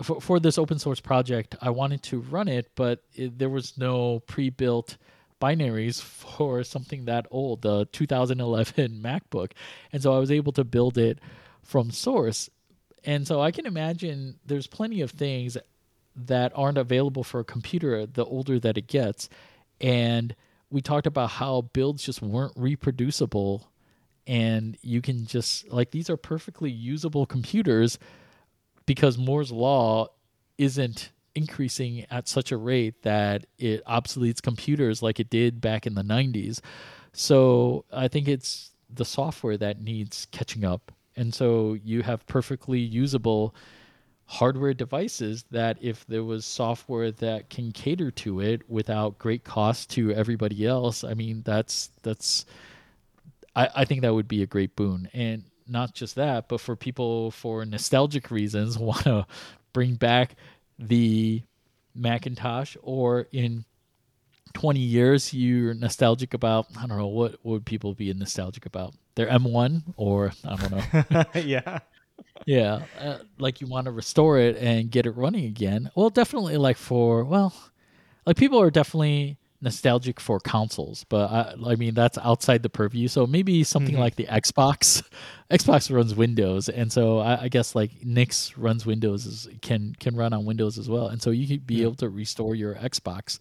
for, for this open source project. I wanted to run it, but it, there was no pre-built binaries for something that old, the 2011 MacBook. And so I was able to build it from source. And so I can imagine there's plenty of things that aren't available for a computer the older that it gets. And we talked about how builds just weren't reproducible and you can just like these are perfectly usable computers because Moore's law isn't increasing at such a rate that it obsoletes computers like it did back in the 90s. So I think it's the software that needs catching up. And so you have perfectly usable hardware devices that if there was software that can cater to it without great cost to everybody else, I mean that's that's I, I think that would be a great boon. And not just that, but for people for nostalgic reasons want to bring back the Macintosh, or in 20 years you're nostalgic about, I don't know, what, what would people be nostalgic about? Their M1, or I don't know. yeah. yeah. Uh, like you want to restore it and get it running again. Well, definitely like for, well, like people are definitely nostalgic for consoles, but I, I mean that's outside the purview. So maybe something mm-hmm. like the Xbox. Xbox runs Windows, and so I, I, guess like Nix runs Windows is, can can run on Windows as well, and so you could be yeah. able to restore your Xbox.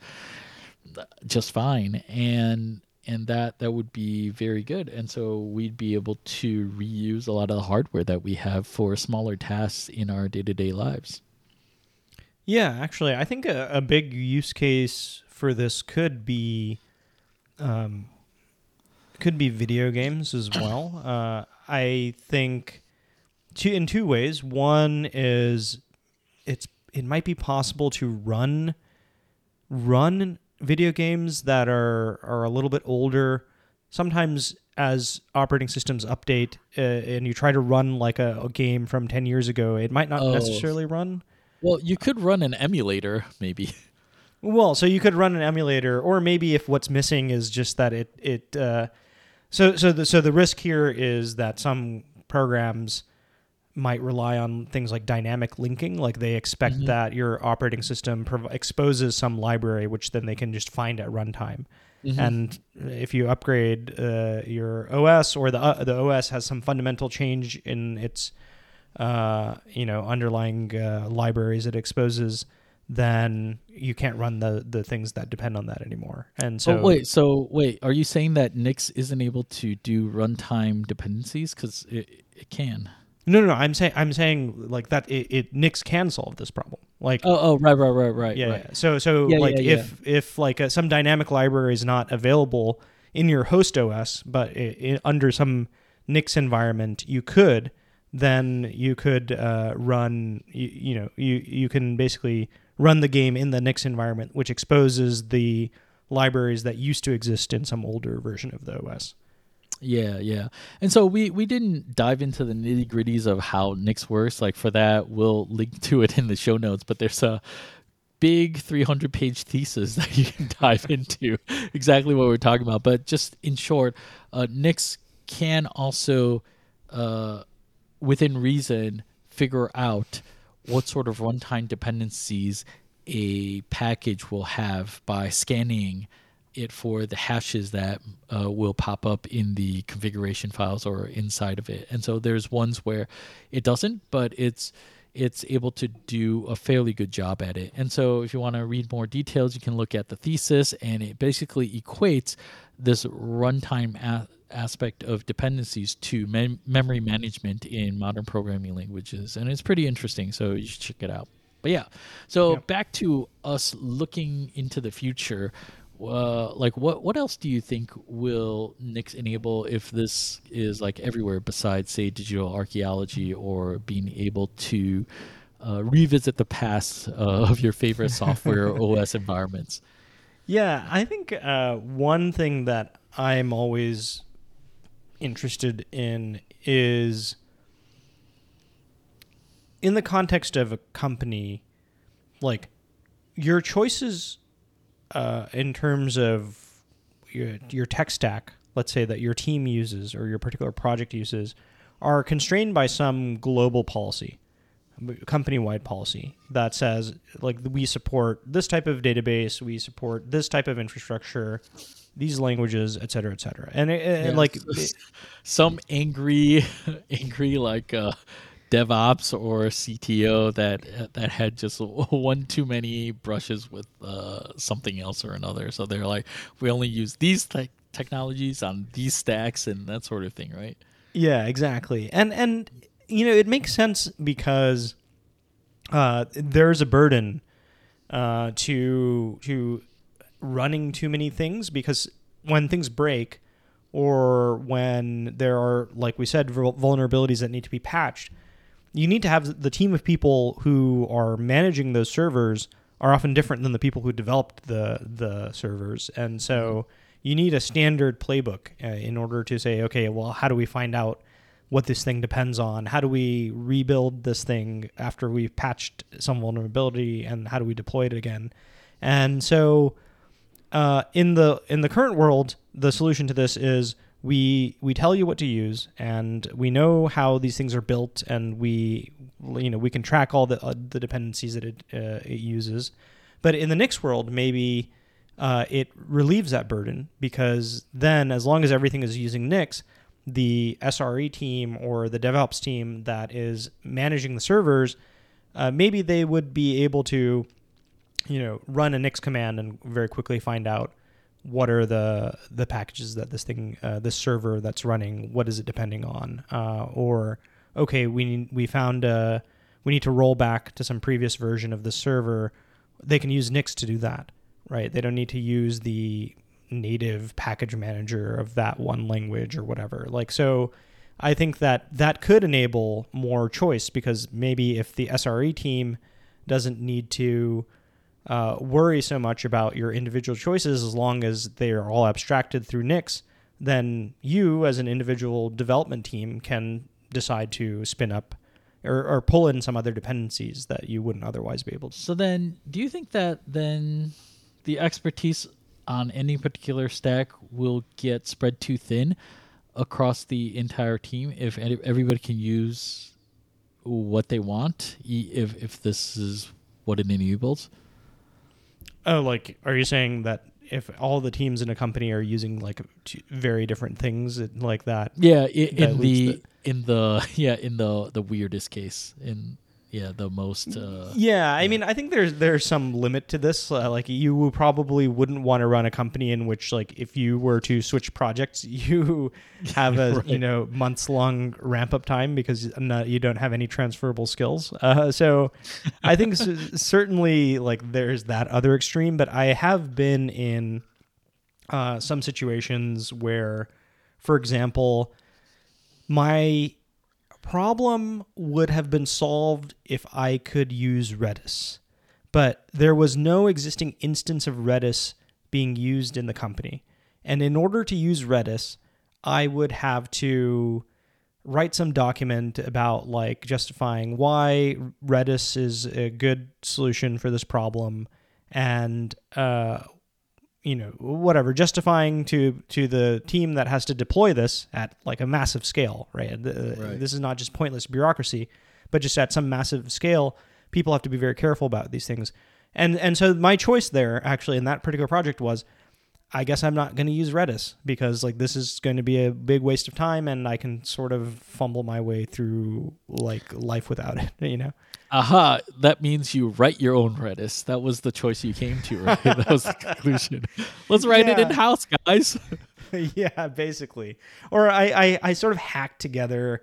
just fine, and and that that would be very good. And so we'd be able to reuse a lot of the hardware that we have for smaller tasks in our day to day lives. Yeah, actually, I think a, a big use case for this could be, um, could be video games as well. Uh, I think two in two ways. One is it's it might be possible to run run video games that are are a little bit older. Sometimes as operating systems update uh, and you try to run like a, a, game from 10 years ago, it might not oh. necessarily run. Well, you could run an emulator, maybe. Well, so you could run an emulator, or maybe if what's missing is just that it it. Uh, so so the so the risk here is that some programs might rely on things like dynamic linking like they expect mm-hmm. that your operating system prov- exposes some library which then they can just find at runtime mm-hmm. and if you upgrade uh, your os or the uh, the os has some fundamental change in its uh, you know underlying uh, libraries it exposes then you can't run the the things that depend on that anymore. And so oh, wait, so wait, are you saying that Nix isn't able to do runtime dependencies because it, it can? No, no, no. I'm saying I'm saying like that. It, it Nix can solve this problem. Like oh, oh, right, right, right, right. Yeah. right. yeah. So, so yeah, like yeah, if if like a, some dynamic library is not available in your host OS, but it, it, under some Nix environment, you could then you could uh, run. You, you know, you you can basically run the game in the Nix environment, which exposes the libraries that used to exist in some older version of the OS. Yeah, yeah. And so we we didn't dive into the nitty gritties of how Nix works. Like for that, we'll link to it in the show notes. But there's a big 300 page thesis that you can dive into exactly what we're talking about. But just in short, uh, Nix can also, uh, within reason, figure out what sort of runtime dependencies a package will have by scanning it for the hashes that uh, will pop up in the configuration files or inside of it. And so there's ones where it doesn't, but it's it's able to do a fairly good job at it. And so if you want to read more details, you can look at the thesis, and it basically equates this runtime a- aspect of dependencies to mem- memory management in modern programming languages, and it's pretty interesting. So you should check it out. But yeah, so back to us looking into the future uh, like what what else do you think will Nix enable if this is like everywhere besides say digital archaeology or being able to uh, revisit the past uh, of your favorite software OS environments? Yeah, I think uh, one thing that I'm always interested in is in the context of a company, like your choices uh, in terms of your, your tech stack, let's say that your team uses or your particular project uses, are constrained by some global policy, company wide policy that says, like, we support this type of database, we support this type of infrastructure, these languages, et cetera, et cetera. And, it, and like, it, some angry, angry, like, uh, DevOps or CTO that that had just one too many brushes with uh, something else or another. So they're like, we only use these te- technologies on these stacks and that sort of thing, right? Yeah, exactly. And and you know it makes sense because uh, there's a burden uh, to to running too many things because when things break or when there are like we said vulnerabilities that need to be patched you need to have the team of people who are managing those servers are often different than the people who developed the the servers, and so you need a standard playbook uh, in order to say, okay, well, how do we find out what this thing depends on? How do we rebuild this thing after we've patched some vulnerability, and how do we deploy it again? And so, uh, in the in the current world, the solution to this is we we tell you what to use and we know how these things are built and we you know we can track all the uh, the dependencies that it uh, it uses but in the Nix world maybe uh, it relieves that burden because then as long as everything is using Nix the SRE team or the DevOps team that is managing the servers uh, maybe they would be able to you know, run a Nix command and very quickly find out what are the the packages that this thing, uh, this server that's running, what is it depending on, uh, or okay, we need, we found uh, we need to roll back to some previous version of the server. They can use Nix to do that, right? They don't need to use the native package manager of that one language or whatever. Like so. I think that that could enable more choice because maybe if the SRE team doesn't need to uh, worry so much about your individual choices as long as they are all abstracted through Nix, then you as an individual development team can decide to spin up or, or pull in some other dependencies that you wouldn't otherwise be able to. So then, do you think that then the expertise on any particular stack will get spread too thin across the entire team if everybody can use what they want if if this is what it enables? Oh, like, are you saying that if all the teams in a company are using like very different things like that? Yeah, in That the leads in the yeah in the the weirdest case in yeah the most uh, Yeah, I mean, I think there's there's some limit to this. Uh, like, you probably wouldn't want to run a company in which, like, if you were to switch projects, you have a Right. you know months long ramp up time because no, you don't have any transferable skills. Uh, so, I think certainly like there's that other extreme. But I have been in uh, some situations where, for example, my problem would have been solved if I could use Redis. But there was no existing instance of Redis being used in the company. And in order to use Redis, I would have to write some document about like justifying why Redis is a good solution for this problem and uh, you know whatever justifying to to the team that has to deploy this at like a massive scale right, The- uh, Right. this is not just pointless bureaucracy but just at some massive scale people have to be very careful about these things and and so my choice there actually in that particular project was I guess I'm not going to use Redis because like this is going to be a big waste of time and I can sort of fumble my way through like life without it, you know. Aha that means you write your own redis that was the choice you came to right that was the conclusion let's write it in house guys yeah, basically. Or I, I I sort of hacked together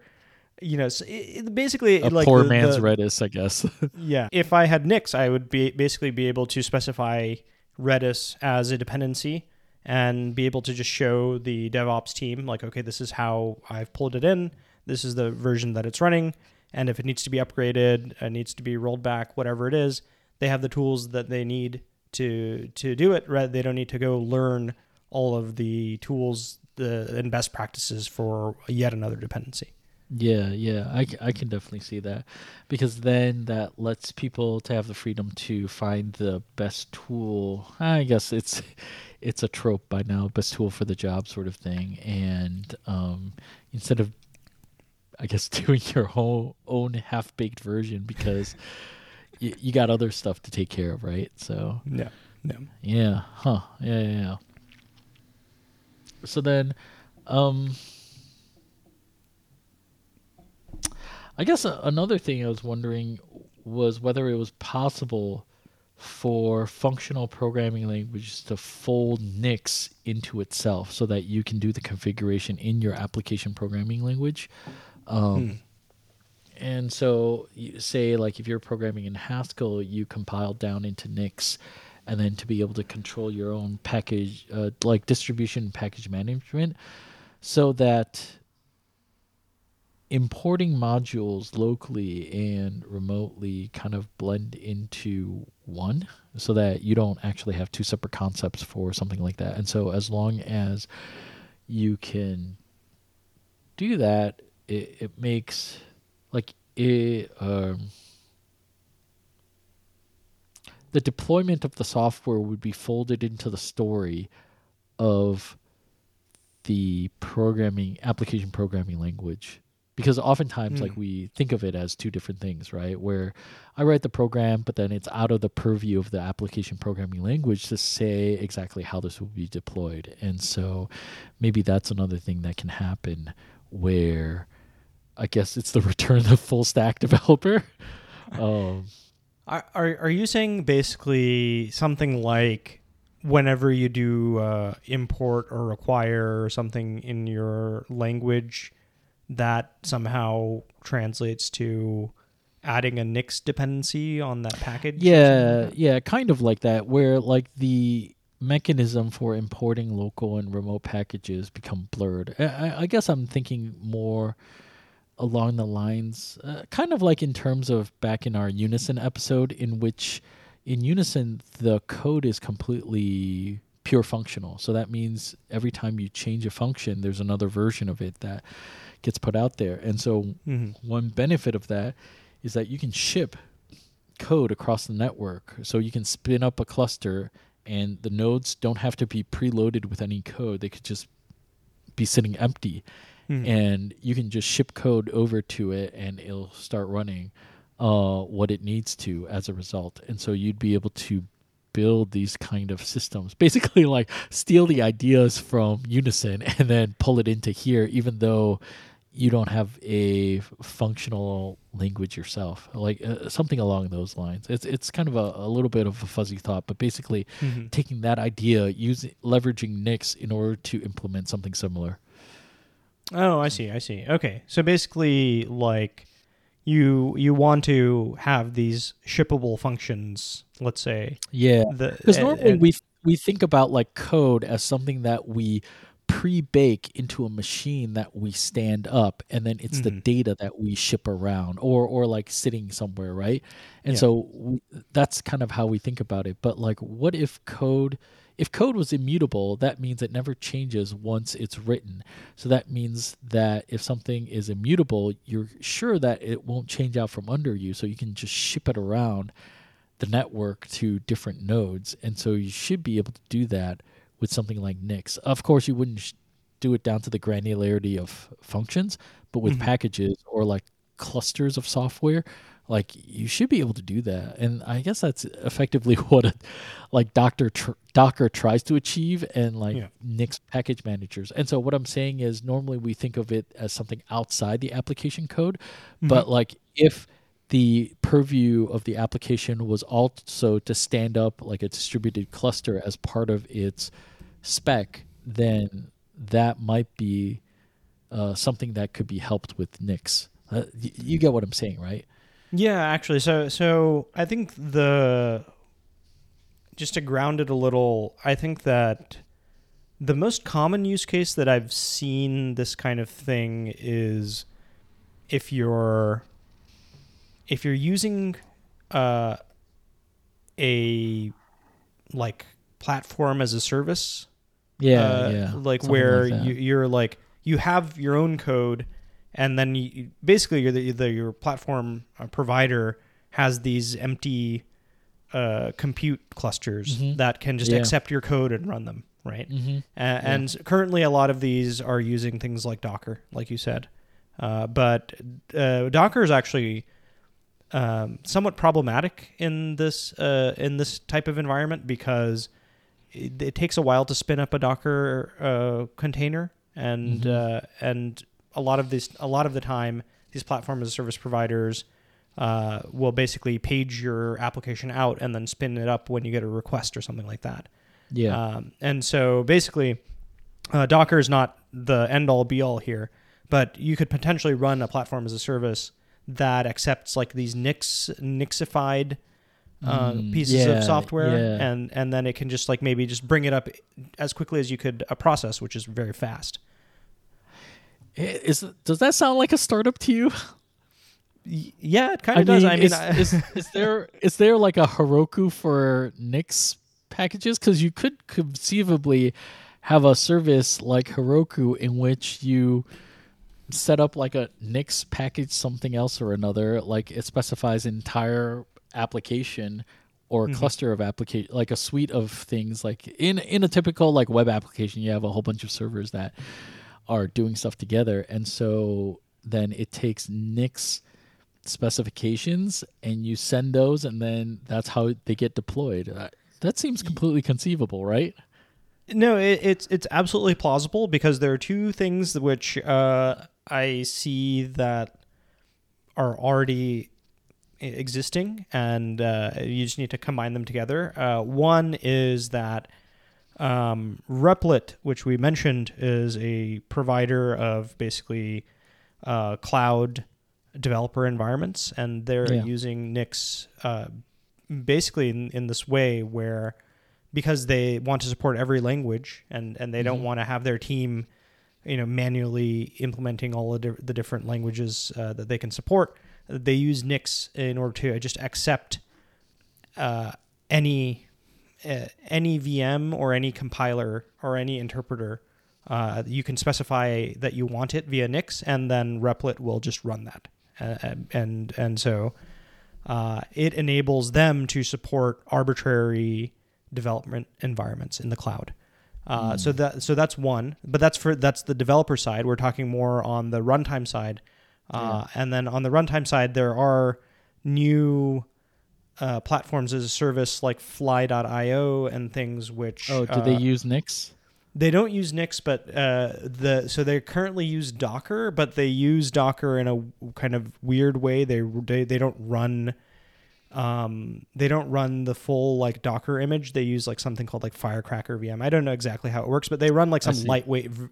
you know, so it basically a like poor the- man's the- redis i guess Yeah. If I had Nix, I would be basically be able to specify Redis as a dependency and be able to just show the DevOps team like, okay, this is how I've pulled it in. This is the version that it's running. And if it needs to be upgraded, it needs to be rolled back, whatever it is, they have the tools that they need to to do it. Right? They don't need to go learn all of the tools the, and best practices for yet another dependency. Yeah, yeah, I, I can definitely see that because then that lets people to have the freedom to find the best tool. I guess it's it's a trope by now, best tool for the job sort of thing, and um, instead of I guess doing your whole own half baked version because you, you got other stuff to take care of, right? So Yeah. Yeah. yeah, huh? Yeah, yeah. yeah. So then, um, I guess a, another thing I was wondering was whether it was possible for functional programming languages to fold Nix into itself so that you can do the configuration in your application programming language. Um, And so, say like if you're programming in Haskell, you compile down into Nix, and then to be able to control your own package, uh, like distribution package management, so that importing modules locally and remotely kind of blend into one so that you don't actually have two separate concepts for something like that. And so as long as you can do that, it, it makes like it um the deployment of the software would be folded into the story of the programming application programming language. Because oftentimes like Hmm. we think of it as two different things right? Where i write the program but then it's out of the purview of the application programming language to say exactly how this will be deployed. And so maybe that's another thing that can happen where i guess it's the return of full stack developer um, Are, are are you saying basically something like whenever you do uh, import or require or something in your language, that somehow translates to adding a Nix dependency on that package? Yeah, like that? yeah, kind of like that, where like the mechanism for importing local and remote packages become blurred. I- I guess I'm thinking more along the lines, uh, kind of like in terms of back in our Unison episode, in which in Unison the code is completely pure functional. So that means every time you change a function, there's another version of it that gets put out there. And so Mhm. one benefit of that is that you can ship code across the network. So you can spin up a cluster and the nodes don't have to be preloaded with any code. They could just be sitting empty Mhm. and you can just ship code over to it and it'll start running uh, what it needs to as a result. And so you'd be able to build these kind of systems basically like steal the ideas from unison and then pull it into here even though you don't have a functional language yourself like uh, something along those lines it's it's kind of a, a little bit of a fuzzy thought but basically Mhm. taking that idea using leveraging nix in order to implement something similar Oh, I see. I see. Okay. So basically like you you want to have these shippable functions, let's say. yeah because normally and- we we think about like code as something that we pre-bake into a machine that we stand up and then it's the Mhm. data that we ship around or or like sitting somewhere right and Yeah. so we, that's kind of how we think about it but like what if code if code was immutable that means it never changes once it's written so that means that if something is immutable you're sure that it won't change out from under you so you can just ship it around the network to different nodes. And so you should be able to do that with something like Nix. Of course, you wouldn't sh- do it down to the granularity of functions, but with Mhm. packages or like clusters of software, like you should be able to do that. And I guess that's effectively what a, like Docker tr- Docker tries to achieve and like Yeah. Nix package managers. And so what I'm saying is normally we think of it as something outside the application code, but like if the purview of the application was also to stand up like a distributed cluster as part of its spec, then that might be uh, something that could be helped with Nix. Uh, y- you get what I'm saying, right? Yeah, actually, so so I think the just to ground it a little, I think that the most common use case that I've seen this kind of thing is if you're if you're using uh, a like platform as a service Yeah, uh, yeah. like Something where like you, you're like you have your own code and then you, basically you're the, the your platform uh, provider has these empty uh, compute clusters Mhm. that can just Yeah. accept your code and run them right hmm A- and currently a lot of these are using things like docker like you said uh, but uh, docker is actually um, somewhat problematic in this uh, in this type of environment because it, it takes a while to spin up a Docker uh, container, and Mhm. uh, and a lot of this a lot of the time these platform as a service providers uh, will basically page your application out and then spin it up when you get a request or something like that. Yeah. Um, and so basically, uh, Docker is not the end all be all here, but you could potentially run a platform as a service that accepts like these Nix Nixified uh, Mm, pieces yeah, of software, yeah. and and then it can just like maybe just bring it up as quickly as you could a process, which is very fast. I- Is does that sound like a startup to you? Yeah, it kind of does. I mean, is, I- is, is there is there like a Heroku for Nix packages? Because you could conceivably have a service like Heroku in which you set up like a Nix package, something else or another. Like it specifies entire application or Mhm. cluster of application, like a suite of things. Like in in a typical like web application, you have a whole bunch of servers that are doing stuff together, and so then it takes Nix specifications and you send those and then that's how they get deployed. Uh, that seems completely conceivable right? No, it, it's it's absolutely plausible because there are two things which uh, I see that are already existing, and uh, you just need to combine them together. Uh, one is that um, Replit, which we mentioned, is a provider of basically uh, cloud developer environments, and they're Yeah. using Nix uh, basically in, in this way where because they want to support every language and, and they don't Mhm. want to have their team you know manually implementing all of the, the different languages uh, that they can support they use nix in order to just accept uh, any uh, any vm or any compiler or any interpreter uh, you can specify that you want it via nix and then replit will just run that uh, and and so uh, it enables them to support arbitrary development environments in the cloud. Uh, So that so that's one, but that's for that's the developer side. We're talking more on the runtime side, uh, and then on the runtime side, there are new uh, platforms as a service like Fly.io and things which Oh, do they uh, use Nix? they don't use Nix, but uh, the so they currently use Docker, but they use Docker in a kind of weird way. They they, they don't run um they don't run the full like Docker image. They use like something called like Firecracker VM. I don't know exactly how it works, but they run like some lightweight v-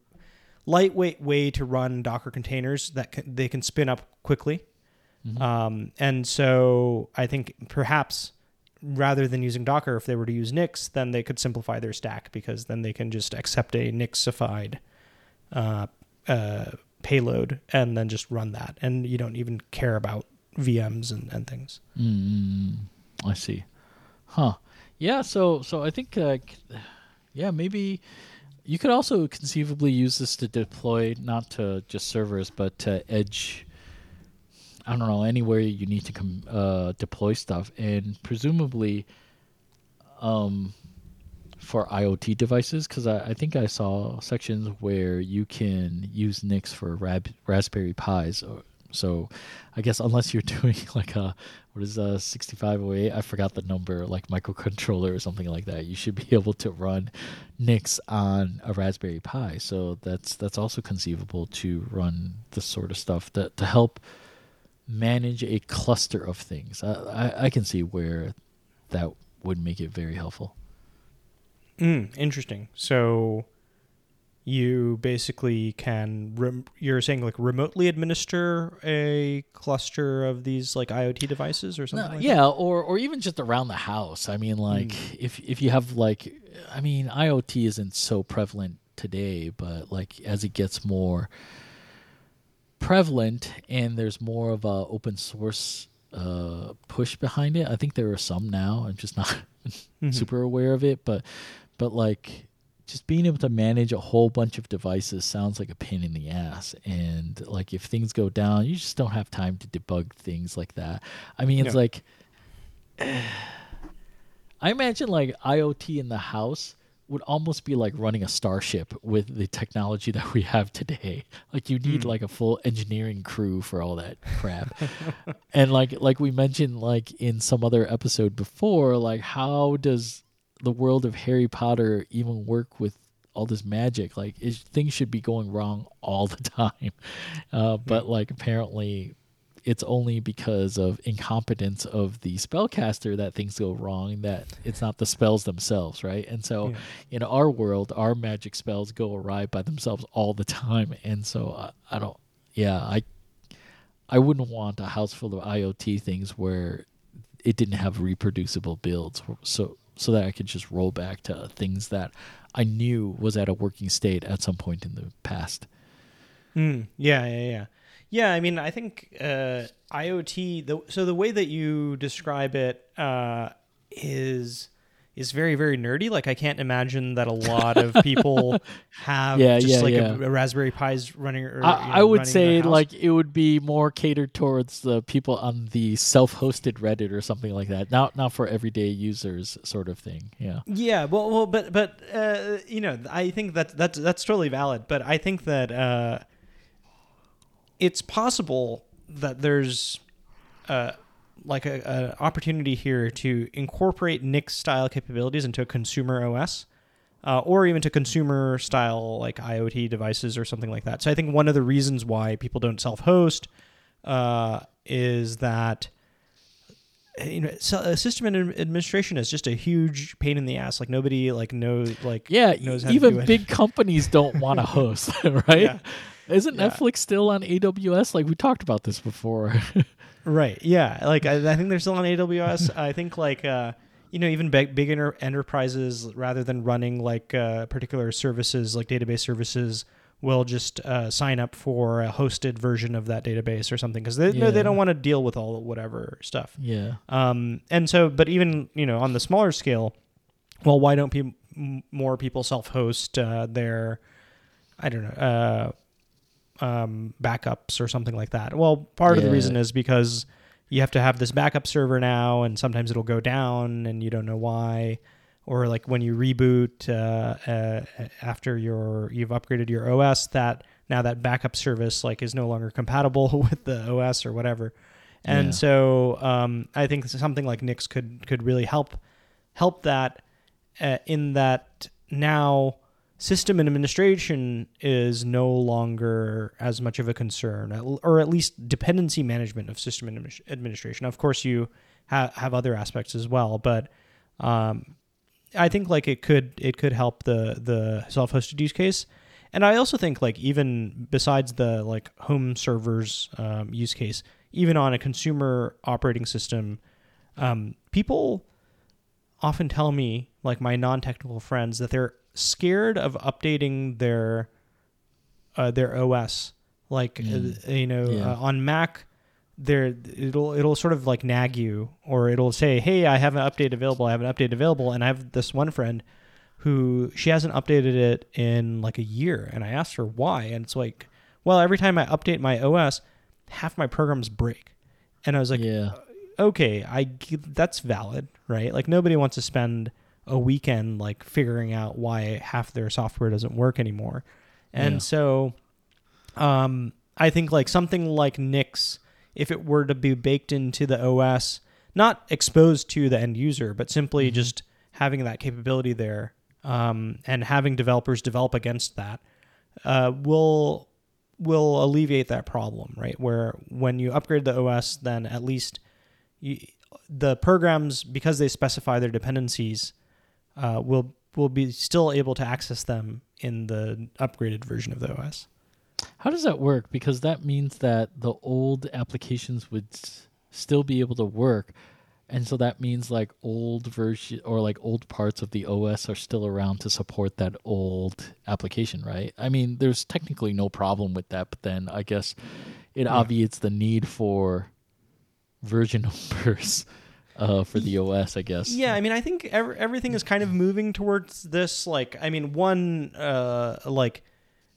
lightweight way to run Docker containers that can, they can spin up quickly. Mhm. Um, and so I think perhaps rather than using Docker, if they were to use Nix, then they could simplify their stack because then they can just accept a Nixified uh, uh, payload and then just run that. And you don't even care about VMs and, and things. Mm, I see. Huh. Yeah. So so I think uh, yeah maybe you could also conceivably use this to deploy not to just servers but to edge. I don't know anywhere you need to com- uh, deploy stuff and presumably um, for IoT devices because I, I think I saw sections where you can use Nix for Rab- Raspberry Pis. Or, so I guess unless you're doing like a what is a 6508, I forgot the number, like microcontroller or something like that, you should be able to run Nix on a Raspberry Pi. So that's that's also conceivable to run this sort of stuff that to help manage a cluster of things. I, I, I can see where that would make it very helpful. Mm, interesting. So you basically can rem- you're saying like remotely administer a cluster of these like IoT devices or something No, like yeah, or or even just around the house. I mean, like if if you have like, I mean, IoT isn't so prevalent today, but like as it gets more prevalent and there's more of a open source uh, push behind it. I think there are some now. I'm just not Mhm. super aware of it, but but like just being able to manage a whole bunch of devices sounds like a pain in the ass and like if things go down you just don't have time to debug things like that i mean it's like i imagine like iot in the house would almost be like running a starship with the technology that we have today. Like you need Hmm. like a full engineering crew for all that crap. And like like we mentioned like in some other episode before like how does the world of harry potter even work with all this magic? Like it, things should be going wrong all the time. Uh, but like apparently it's only because of incompetence of the spellcaster that things go wrong that it's not the spells themselves right and so Yeah. in our world our magic spells go awry by themselves all the time and so I, I don't yeah i I wouldn't want a house full of IoT things where it didn't have reproducible builds, so so that I could just roll back to things that I knew was at a working state at some point in the past. Mm, yeah, yeah, yeah. Yeah, I mean, I think uh, IoT. The, so the way that you describe it uh, is is very very nerdy. Like I can't imagine that a lot of people have Yeah, just yeah, like yeah. A, a Raspberry Pi's running. Or, you I, know, I would say like it would be more catered towards the people on the self-hosted Reddit or something like that. Not not for everyday users, sort of thing. Yeah. Yeah, well, well, but but uh, you know, I think that that's that's totally valid. But I think that uh, it's possible that there's uh, like a, a opportunity here to incorporate Nix style capabilities into a consumer OS. Uh, or even to consumer style like IoT devices or something like that. So I think one of the reasons why people don't self-host uh, is that you know, so, uh, system administration is just a huge pain in the ass. Like nobody like knows like Yeah, knows how to even big companies don't want to host, right? Yeah. Isn't Yeah. Netflix still on AWS? Like we talked about this before. Right. Yeah. Like I, I think they're still on AWS. I think like uh, you know even big big enter- enterprises rather than running like uh, particular services like database services will just uh, sign up for a hosted version of that database or something because they no, they don't want to deal with all the whatever stuff. yeah. Um, and so, but even you know on the smaller scale, well, why don't pe- more people self-host uh, their, I don't know, uh, um, backups or something like that? Well, part of the reason is because you have to have this backup server now, and sometimes it'll go down, and you don't know why. Or like when you reboot uh, uh, after your you've upgraded your OS, that now that backup service like is no longer compatible with the OS or whatever. And Yeah. so um, I think something like Nix could could really help help that uh, in that now system administration is no longer as much of a concern, or at least dependency management of system administration. Of course, you ha- have other aspects as well, but um, I think like it could it could help the the self hosted use case. And I also think like even besides the like home servers um, use case, even on a consumer operating system, um, people often tell me, like my non-technical friends, that they're scared of updating their uh, their OS. Like Mm. uh, you know, Yeah. uh, on Mac, there it'll it'll sort of like nag you, or it'll say, "Hey, I have an update available. I have an update available." And I have this one friend who she hasn't updated it in like a year, and I asked her why, and it's like, well, every time I update my OS, half my programs break, and I was like, yeah. okay, I that's valid, right? Like nobody wants to spend a weekend like figuring out why half their software doesn't work anymore. And Yeah. so um I think like something like Nix if it were to be baked into the OS, not exposed to the end user, but simply Mhm. just having that capability there um, and having developers develop against that uh, will will alleviate that problem, right? Where when you upgrade the OS, then at least you, the programs, because they specify their dependencies, uh, will will be still able to access them in the upgraded version of the OS. How does that work? Because that means that the old applications would s- still be able to work. And so that means like old version or like old parts of the OS are still around to support that old application, right? I mean, there's technically no problem with that, but then I guess it Yeah. obviates the need for version numbers uh, for the OS, I guess. Yeah, I mean, I think ev- everything is kind of moving towards this. Like, I mean, one uh, like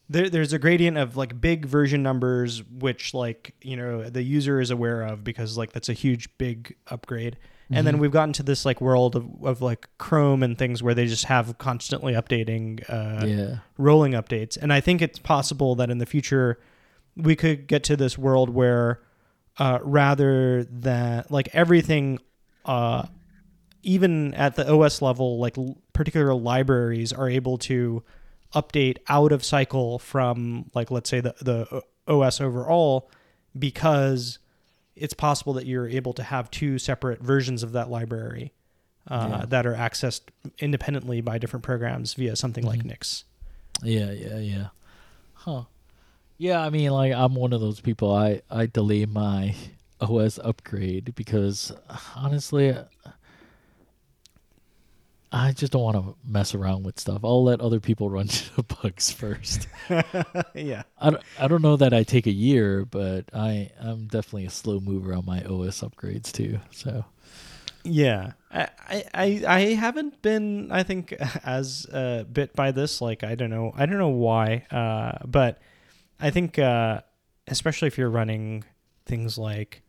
there, there's a gradient of like big version numbers, which like you know the user is aware of because like that's a huge big upgrade. And then Mhm. we've gotten to this like world of, of like Chrome and things where they just have constantly updating, uh, yeah. rolling updates. And I think it's possible that in the future we could get to this world where uh, rather than like everything, uh, even at the OS level, like l- particular libraries are able to update out of cycle from like let's say the the OS overall because it's possible that you're able to have two separate versions of that library uh, Yeah. that are accessed independently by different programs via something like Mhm. Nix. Yeah, yeah, yeah. Huh. Yeah, I mean, like I'm one of those people. I I delete my OS upgrade because honestly, I just don't want to mess around with stuff. I'll let other people run the bugs first. yeah. I don't, I don't know that I take a year, but I I'm definitely a slow mover on my OS upgrades too. So Yeah. I, I, I I haven't been I think as uh, bit by this like I don't know I don't know why uh, but I think uh, especially if you're running things like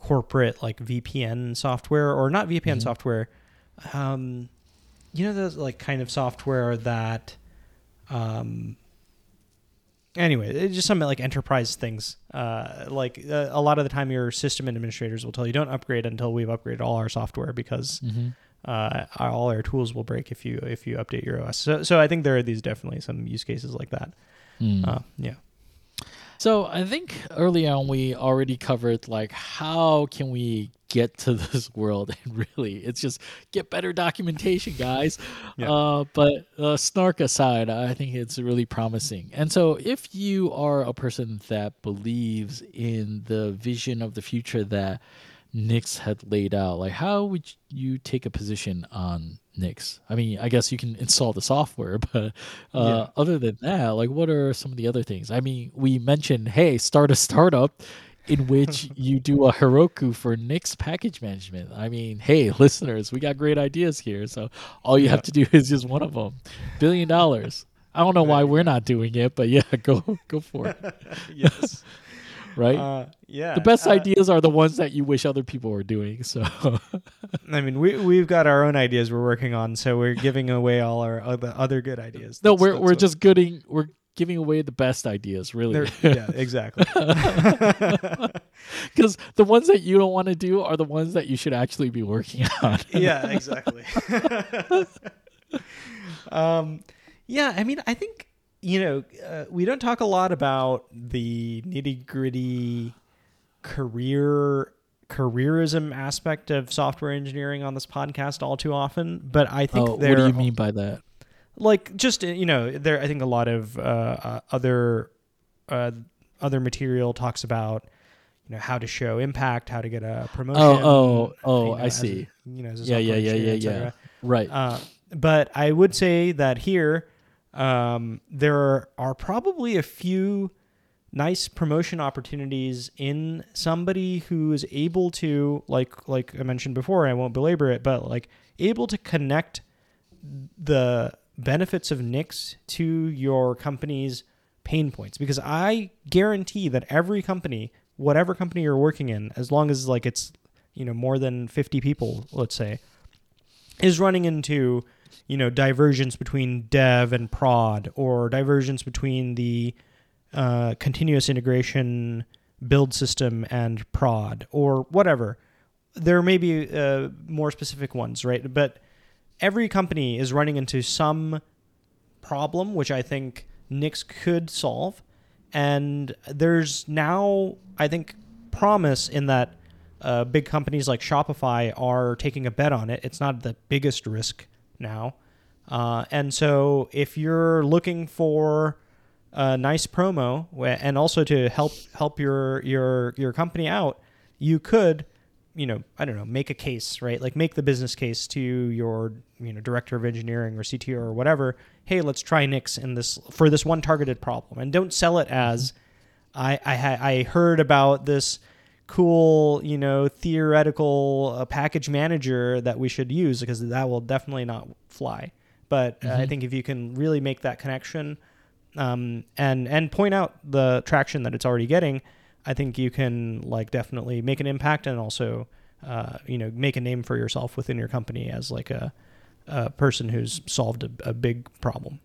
corporate like VPN software or not VPN Mhm. software um, you know those like kind of software that um, anyway it's just some like enterprise things uh, like uh, a lot of the time your system administrators will tell you don't upgrade until we've upgraded all our software because uh, all our tools will break if you if you update your OS. So so I think there are these definitely some use cases like that. Hmm. Uh, yeah. So I think early on we already covered like how can we get to this world? And really it's just get better documentation guys. Yeah. uh, but uh, snark aside i think it's really promising. And so if you are a person that believes in the vision of the future that nix had laid out like how would you take a position on nix i mean i guess you can install the software but uh, Yeah. other than that like what are some of the other things i mean we mentioned hey start a startup in which you do a Heroku for Nix package management. I mean, hey, listeners, we got great ideas here. So all you have to do is just one of them. Billion dollars. I don't know why we're not doing it, but yeah, go go for it. yes. Right? Uh, yeah. the best uh, ideas are the ones that you wish other people were doing. So I mean, we we've got our own ideas we're working on, so we're giving away all our other other good ideas. no, That's- we're that's we're just gooding we're giving away the best ideas, really. they're- yeah, exactly. Because the ones that you don't want to do are the ones that you should actually be working on. yeah, exactly. um, yeah, I mean, I think you know uh, we don't talk a lot about the nitty gritty career careerism aspect of software engineering on this podcast all too often, but I think Oh, what do you mean by that? like just uh, you know there i think a lot of uh, uh, other uh, other material talks about you know how to show impact how to get a promotion oh, oh, you know, I a- see. you know as a Yeah, yeah, yeah, yeah, yeah. Right. Uh, but i would say that here um, there are probably a few nice promotion opportunities in somebody who is able to like like i mentioned before i won't belabor it but like able to connect the benefits of Nix to your company's pain points. Because I guarantee that every company, whatever company you're working in, as long as like it's you know more than 50 people, let's say, is running into you know divergence between dev and prod or divergence between the uh, continuous integration build system and prod or whatever. There may be uh, more specific ones, right? But every company is running into some problem, which I think Nix could solve. And there's now, I think, promise in that uh, big companies like Shopify are taking a bet on it. It's not the biggest risk now. Uh, and so if you're looking for a nice promo and also to help help your your your company out, you could you know, I don't know, make a case, right? Like make the business case to your, you know, director of engineering or CTO or whatever. Hey, let's try Nix in this for this one targeted problem, and don't sell it as I I, I heard about this cool, you know, theoretical uh, package manager that we should use because that will definitely not fly. But uh, I Mhm. think if you can really make that connection um, and and point out the traction that it's already getting, I think you can like definitely make an impact and also uh, you know make a name for yourself within your company as like a, a person who's solved a, a big problem.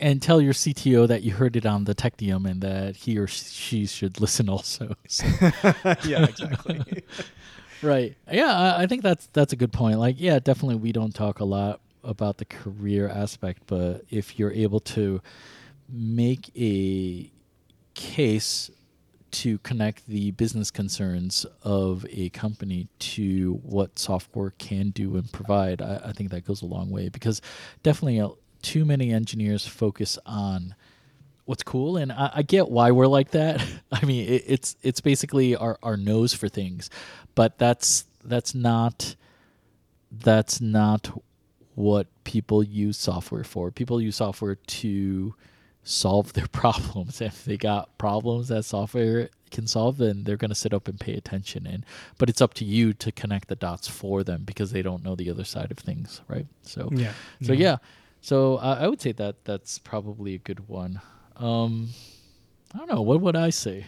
And tell your CTO that you heard it on the Technium and that he or she should listen also. So- yeah, exactly. right. Yeah, I, I think that's that's a good point. Like, yeah, definitely we don't talk a lot about the career aspect, but if you're able to make a case to connect the business concerns of a company to what software can do and provide, I, I think that goes a long way because definitely too many engineers focus on what's cool and I, I get why we're like that. I mean it, it's it's basically our, our nose for things but that's that's not that's not what people use software for. People use software to solve their problems. If they got problems that software can solve then they're going to sit up and pay attention and but it's up to you to connect the dots for them because they don't know the other side of things right? So yeah. so yeah, so uh, I would say that that's probably a good one. Um, I don't know. What would I say?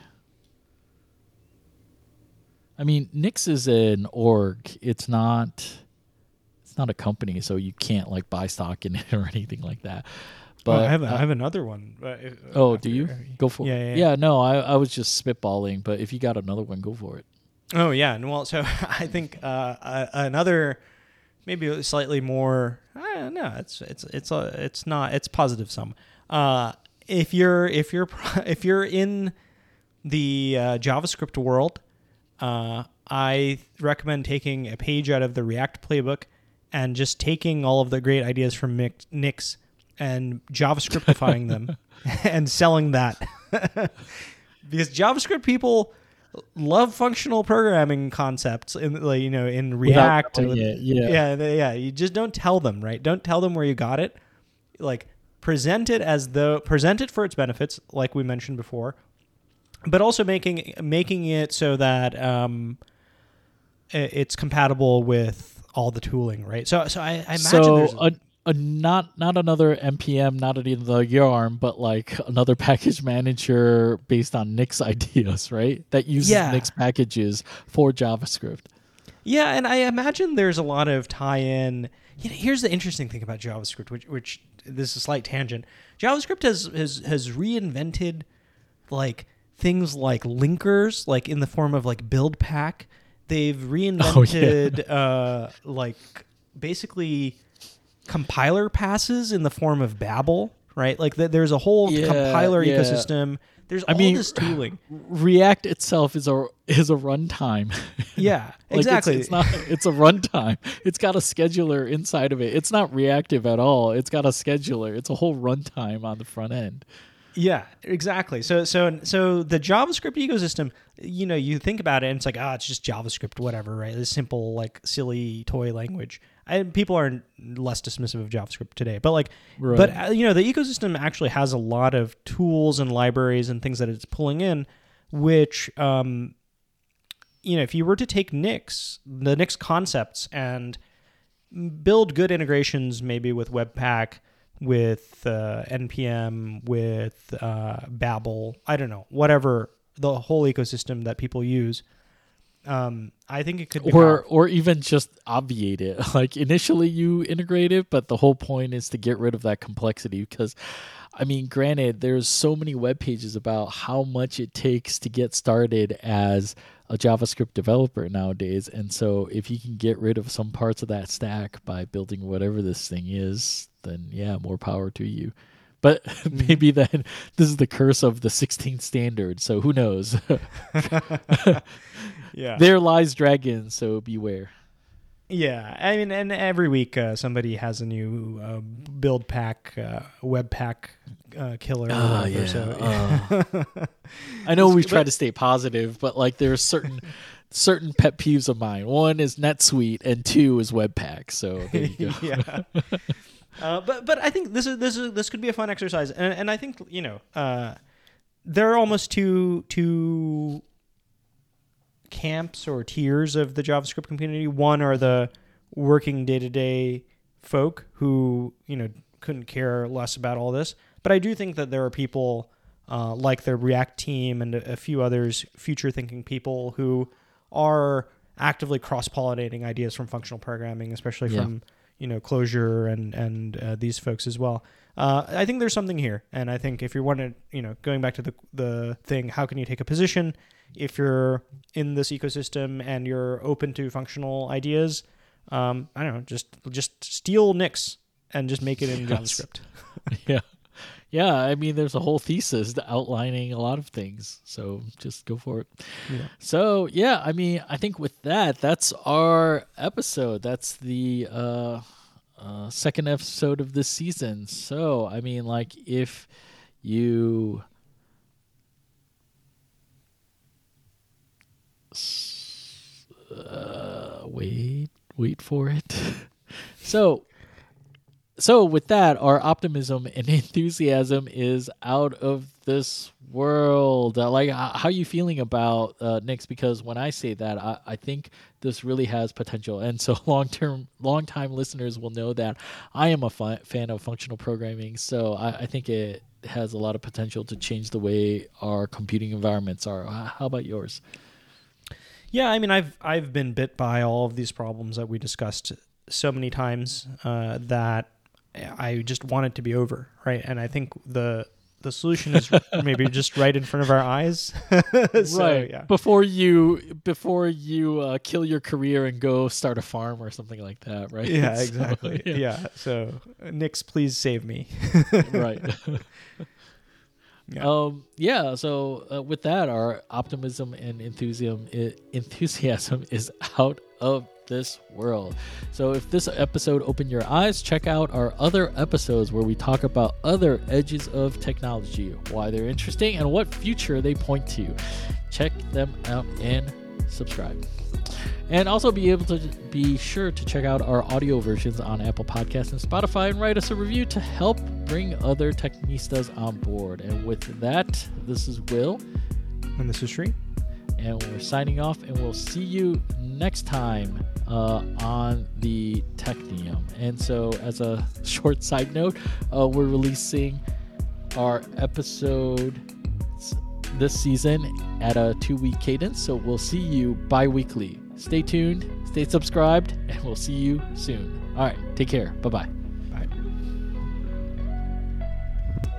I mean, Nix is an org. It's not. It's not a company, so you can't like buy stock in it or anything like that. But But I have uh, I have another one. if- oh, do you go for Yeah, it? yeah, yeah. no, I I was just spitballing. But if you got another one, go for it. Oh yeah, and well, so I think uh, uh, another maybe slightly more. Uh, no, it's it's it's uh, it's not it's positive some. Uh, if you're if you're if you're in the uh, JavaScript world, uh, I recommend taking a page out of the React playbook and just taking all of the great ideas from Nix and JavaScriptifying them and selling that. because JavaScript people love functional programming concepts in like you know in React. it, yeah. yeah, yeah. You just don't tell them, right? Don't tell them where you got it. Like present it as though present it for its benefits, like we mentioned before, but also making making it so that um, it's compatible with all the tooling, right? So, so I, I imagine so there's a, a not not another npm, not another yarn, but like another package manager based on Nix ideas, right? That uses Yeah. Nix packages for JavaScript. Yeah, and I imagine there's a lot of tie-in. You know, here's the interesting thing about JavaScript, which, which this is a slight tangent. JavaScript has has has reinvented like things like linkers, like in the form of like build pack. They've reinvented uh, like basically compiler passes in the form of Babel, right? Like th- there's a whole Yeah, compiler yeah. ecosystem. There's I all mean- this tooling. React itself is a is a runtime. Yeah, Like, exactly. It's, not. It's a runtime. It's got a scheduler inside of it. It's not reactive at all. It's got a scheduler. It's a whole runtime on the front end. Yeah, exactly. So so so the JavaScript ecosystem, you know, you think about it and it's like, ah, it's just JavaScript, whatever, right? This simple, like silly toy language. And people are less dismissive of JavaScript today, but like, Right. but uh, you know, the ecosystem actually has a lot of tools and libraries and things that it's pulling in, which, um, you know, if you were to take Nix, the Nix concepts and build good integrations maybe with Webpack, with uh, NPM, with uh, Babel, I don't know, whatever the whole ecosystem that people use. Um, I think it could be or powerful. or even just obviate it. Like initially you integrate it, but the whole point is to get rid of that complexity because I mean, granted, there's so many web pages about how much it takes to get started as a JavaScript developer nowadays. And so if you can get rid of some parts of that stack by building whatever this thing is, then yeah, more power to you. But maybe then this is the curse of the 16th standard. So who knows? Yeah, there lies dragon, so beware. yeah. I mean, and every week uh, somebody has a new uh, build pack, uh, web pack uh, killer. or Ah, yeah. So, Uh. I know we try to stay positive, but like there are certain certain pet peeves of mine. One is NetSuite, and two is Webpack. So there you go. yeah. Uh, but but I think this is this is this could be a fun exercise, and and I think you know uh, there are almost two two camps or tiers of the JavaScript community. One are the working day to day folk who you know couldn't care less about all this, but I do think that there are people uh, like the React team and a, few others, future thinking people who are actively cross pollinating ideas from functional programming, especially Yeah. from you know Clojure and and uh, these folks as well. Uh, I think there's something here, and I think if you're to, you know, going back to the the thing, how can you take a position if you're in this ecosystem and you're open to functional ideas? Um, I don't know, just just steal Nix and just make it in. JavaScript. yeah. Yeah, I mean, there's a whole thesis outlining a lot of things, so just go for it. Yeah. So yeah, I mean, I think with that, that's our episode. That's the uh, uh, second episode of this season. So I mean, like, if you uh, wait, wait for it. so so with that our optimism and enthusiasm is out of this world. Uh, like h- how are you feeling about uh, Nix? because when i say that I, I think this really has potential. And so long term long time listeners will know that i am a fi- fan of functional programming. So I, I think it has a lot of potential to change the way our computing environments are. How about yours? Yeah, I mean, I've I've been bit by all of these problems that we discussed so many times uh, that I just want it to be over, right? And I think the the solution is maybe just right in front of our eyes. so, right Yeah. before you before you uh, kill your career and go start a farm or something like that right Yeah, So, exactly. yeah. So, Nix, please save me. right Yeah. Um, yeah. So uh, with that, our optimism and enthusiasm enthusiasm is out of this world. So if this episode opened your eyes, check out our other episodes where we talk about other edges of technology, why they're interesting, and what future they point to. Check them out and subscribe. And also be able to be sure to check out our audio versions on Apple Podcasts and Spotify and write us a review to help bring other Technistas on board. And with that, this is Will. And this is Sri. And we're signing off, and we'll see you next time uh, on the Technium. And so, as a short side note, uh, we're releasing our episode this season at a two week cadence. So, we'll see you bi weekly. Stay tuned, stay subscribed, and we'll see you soon. All right, take care. Bye bye.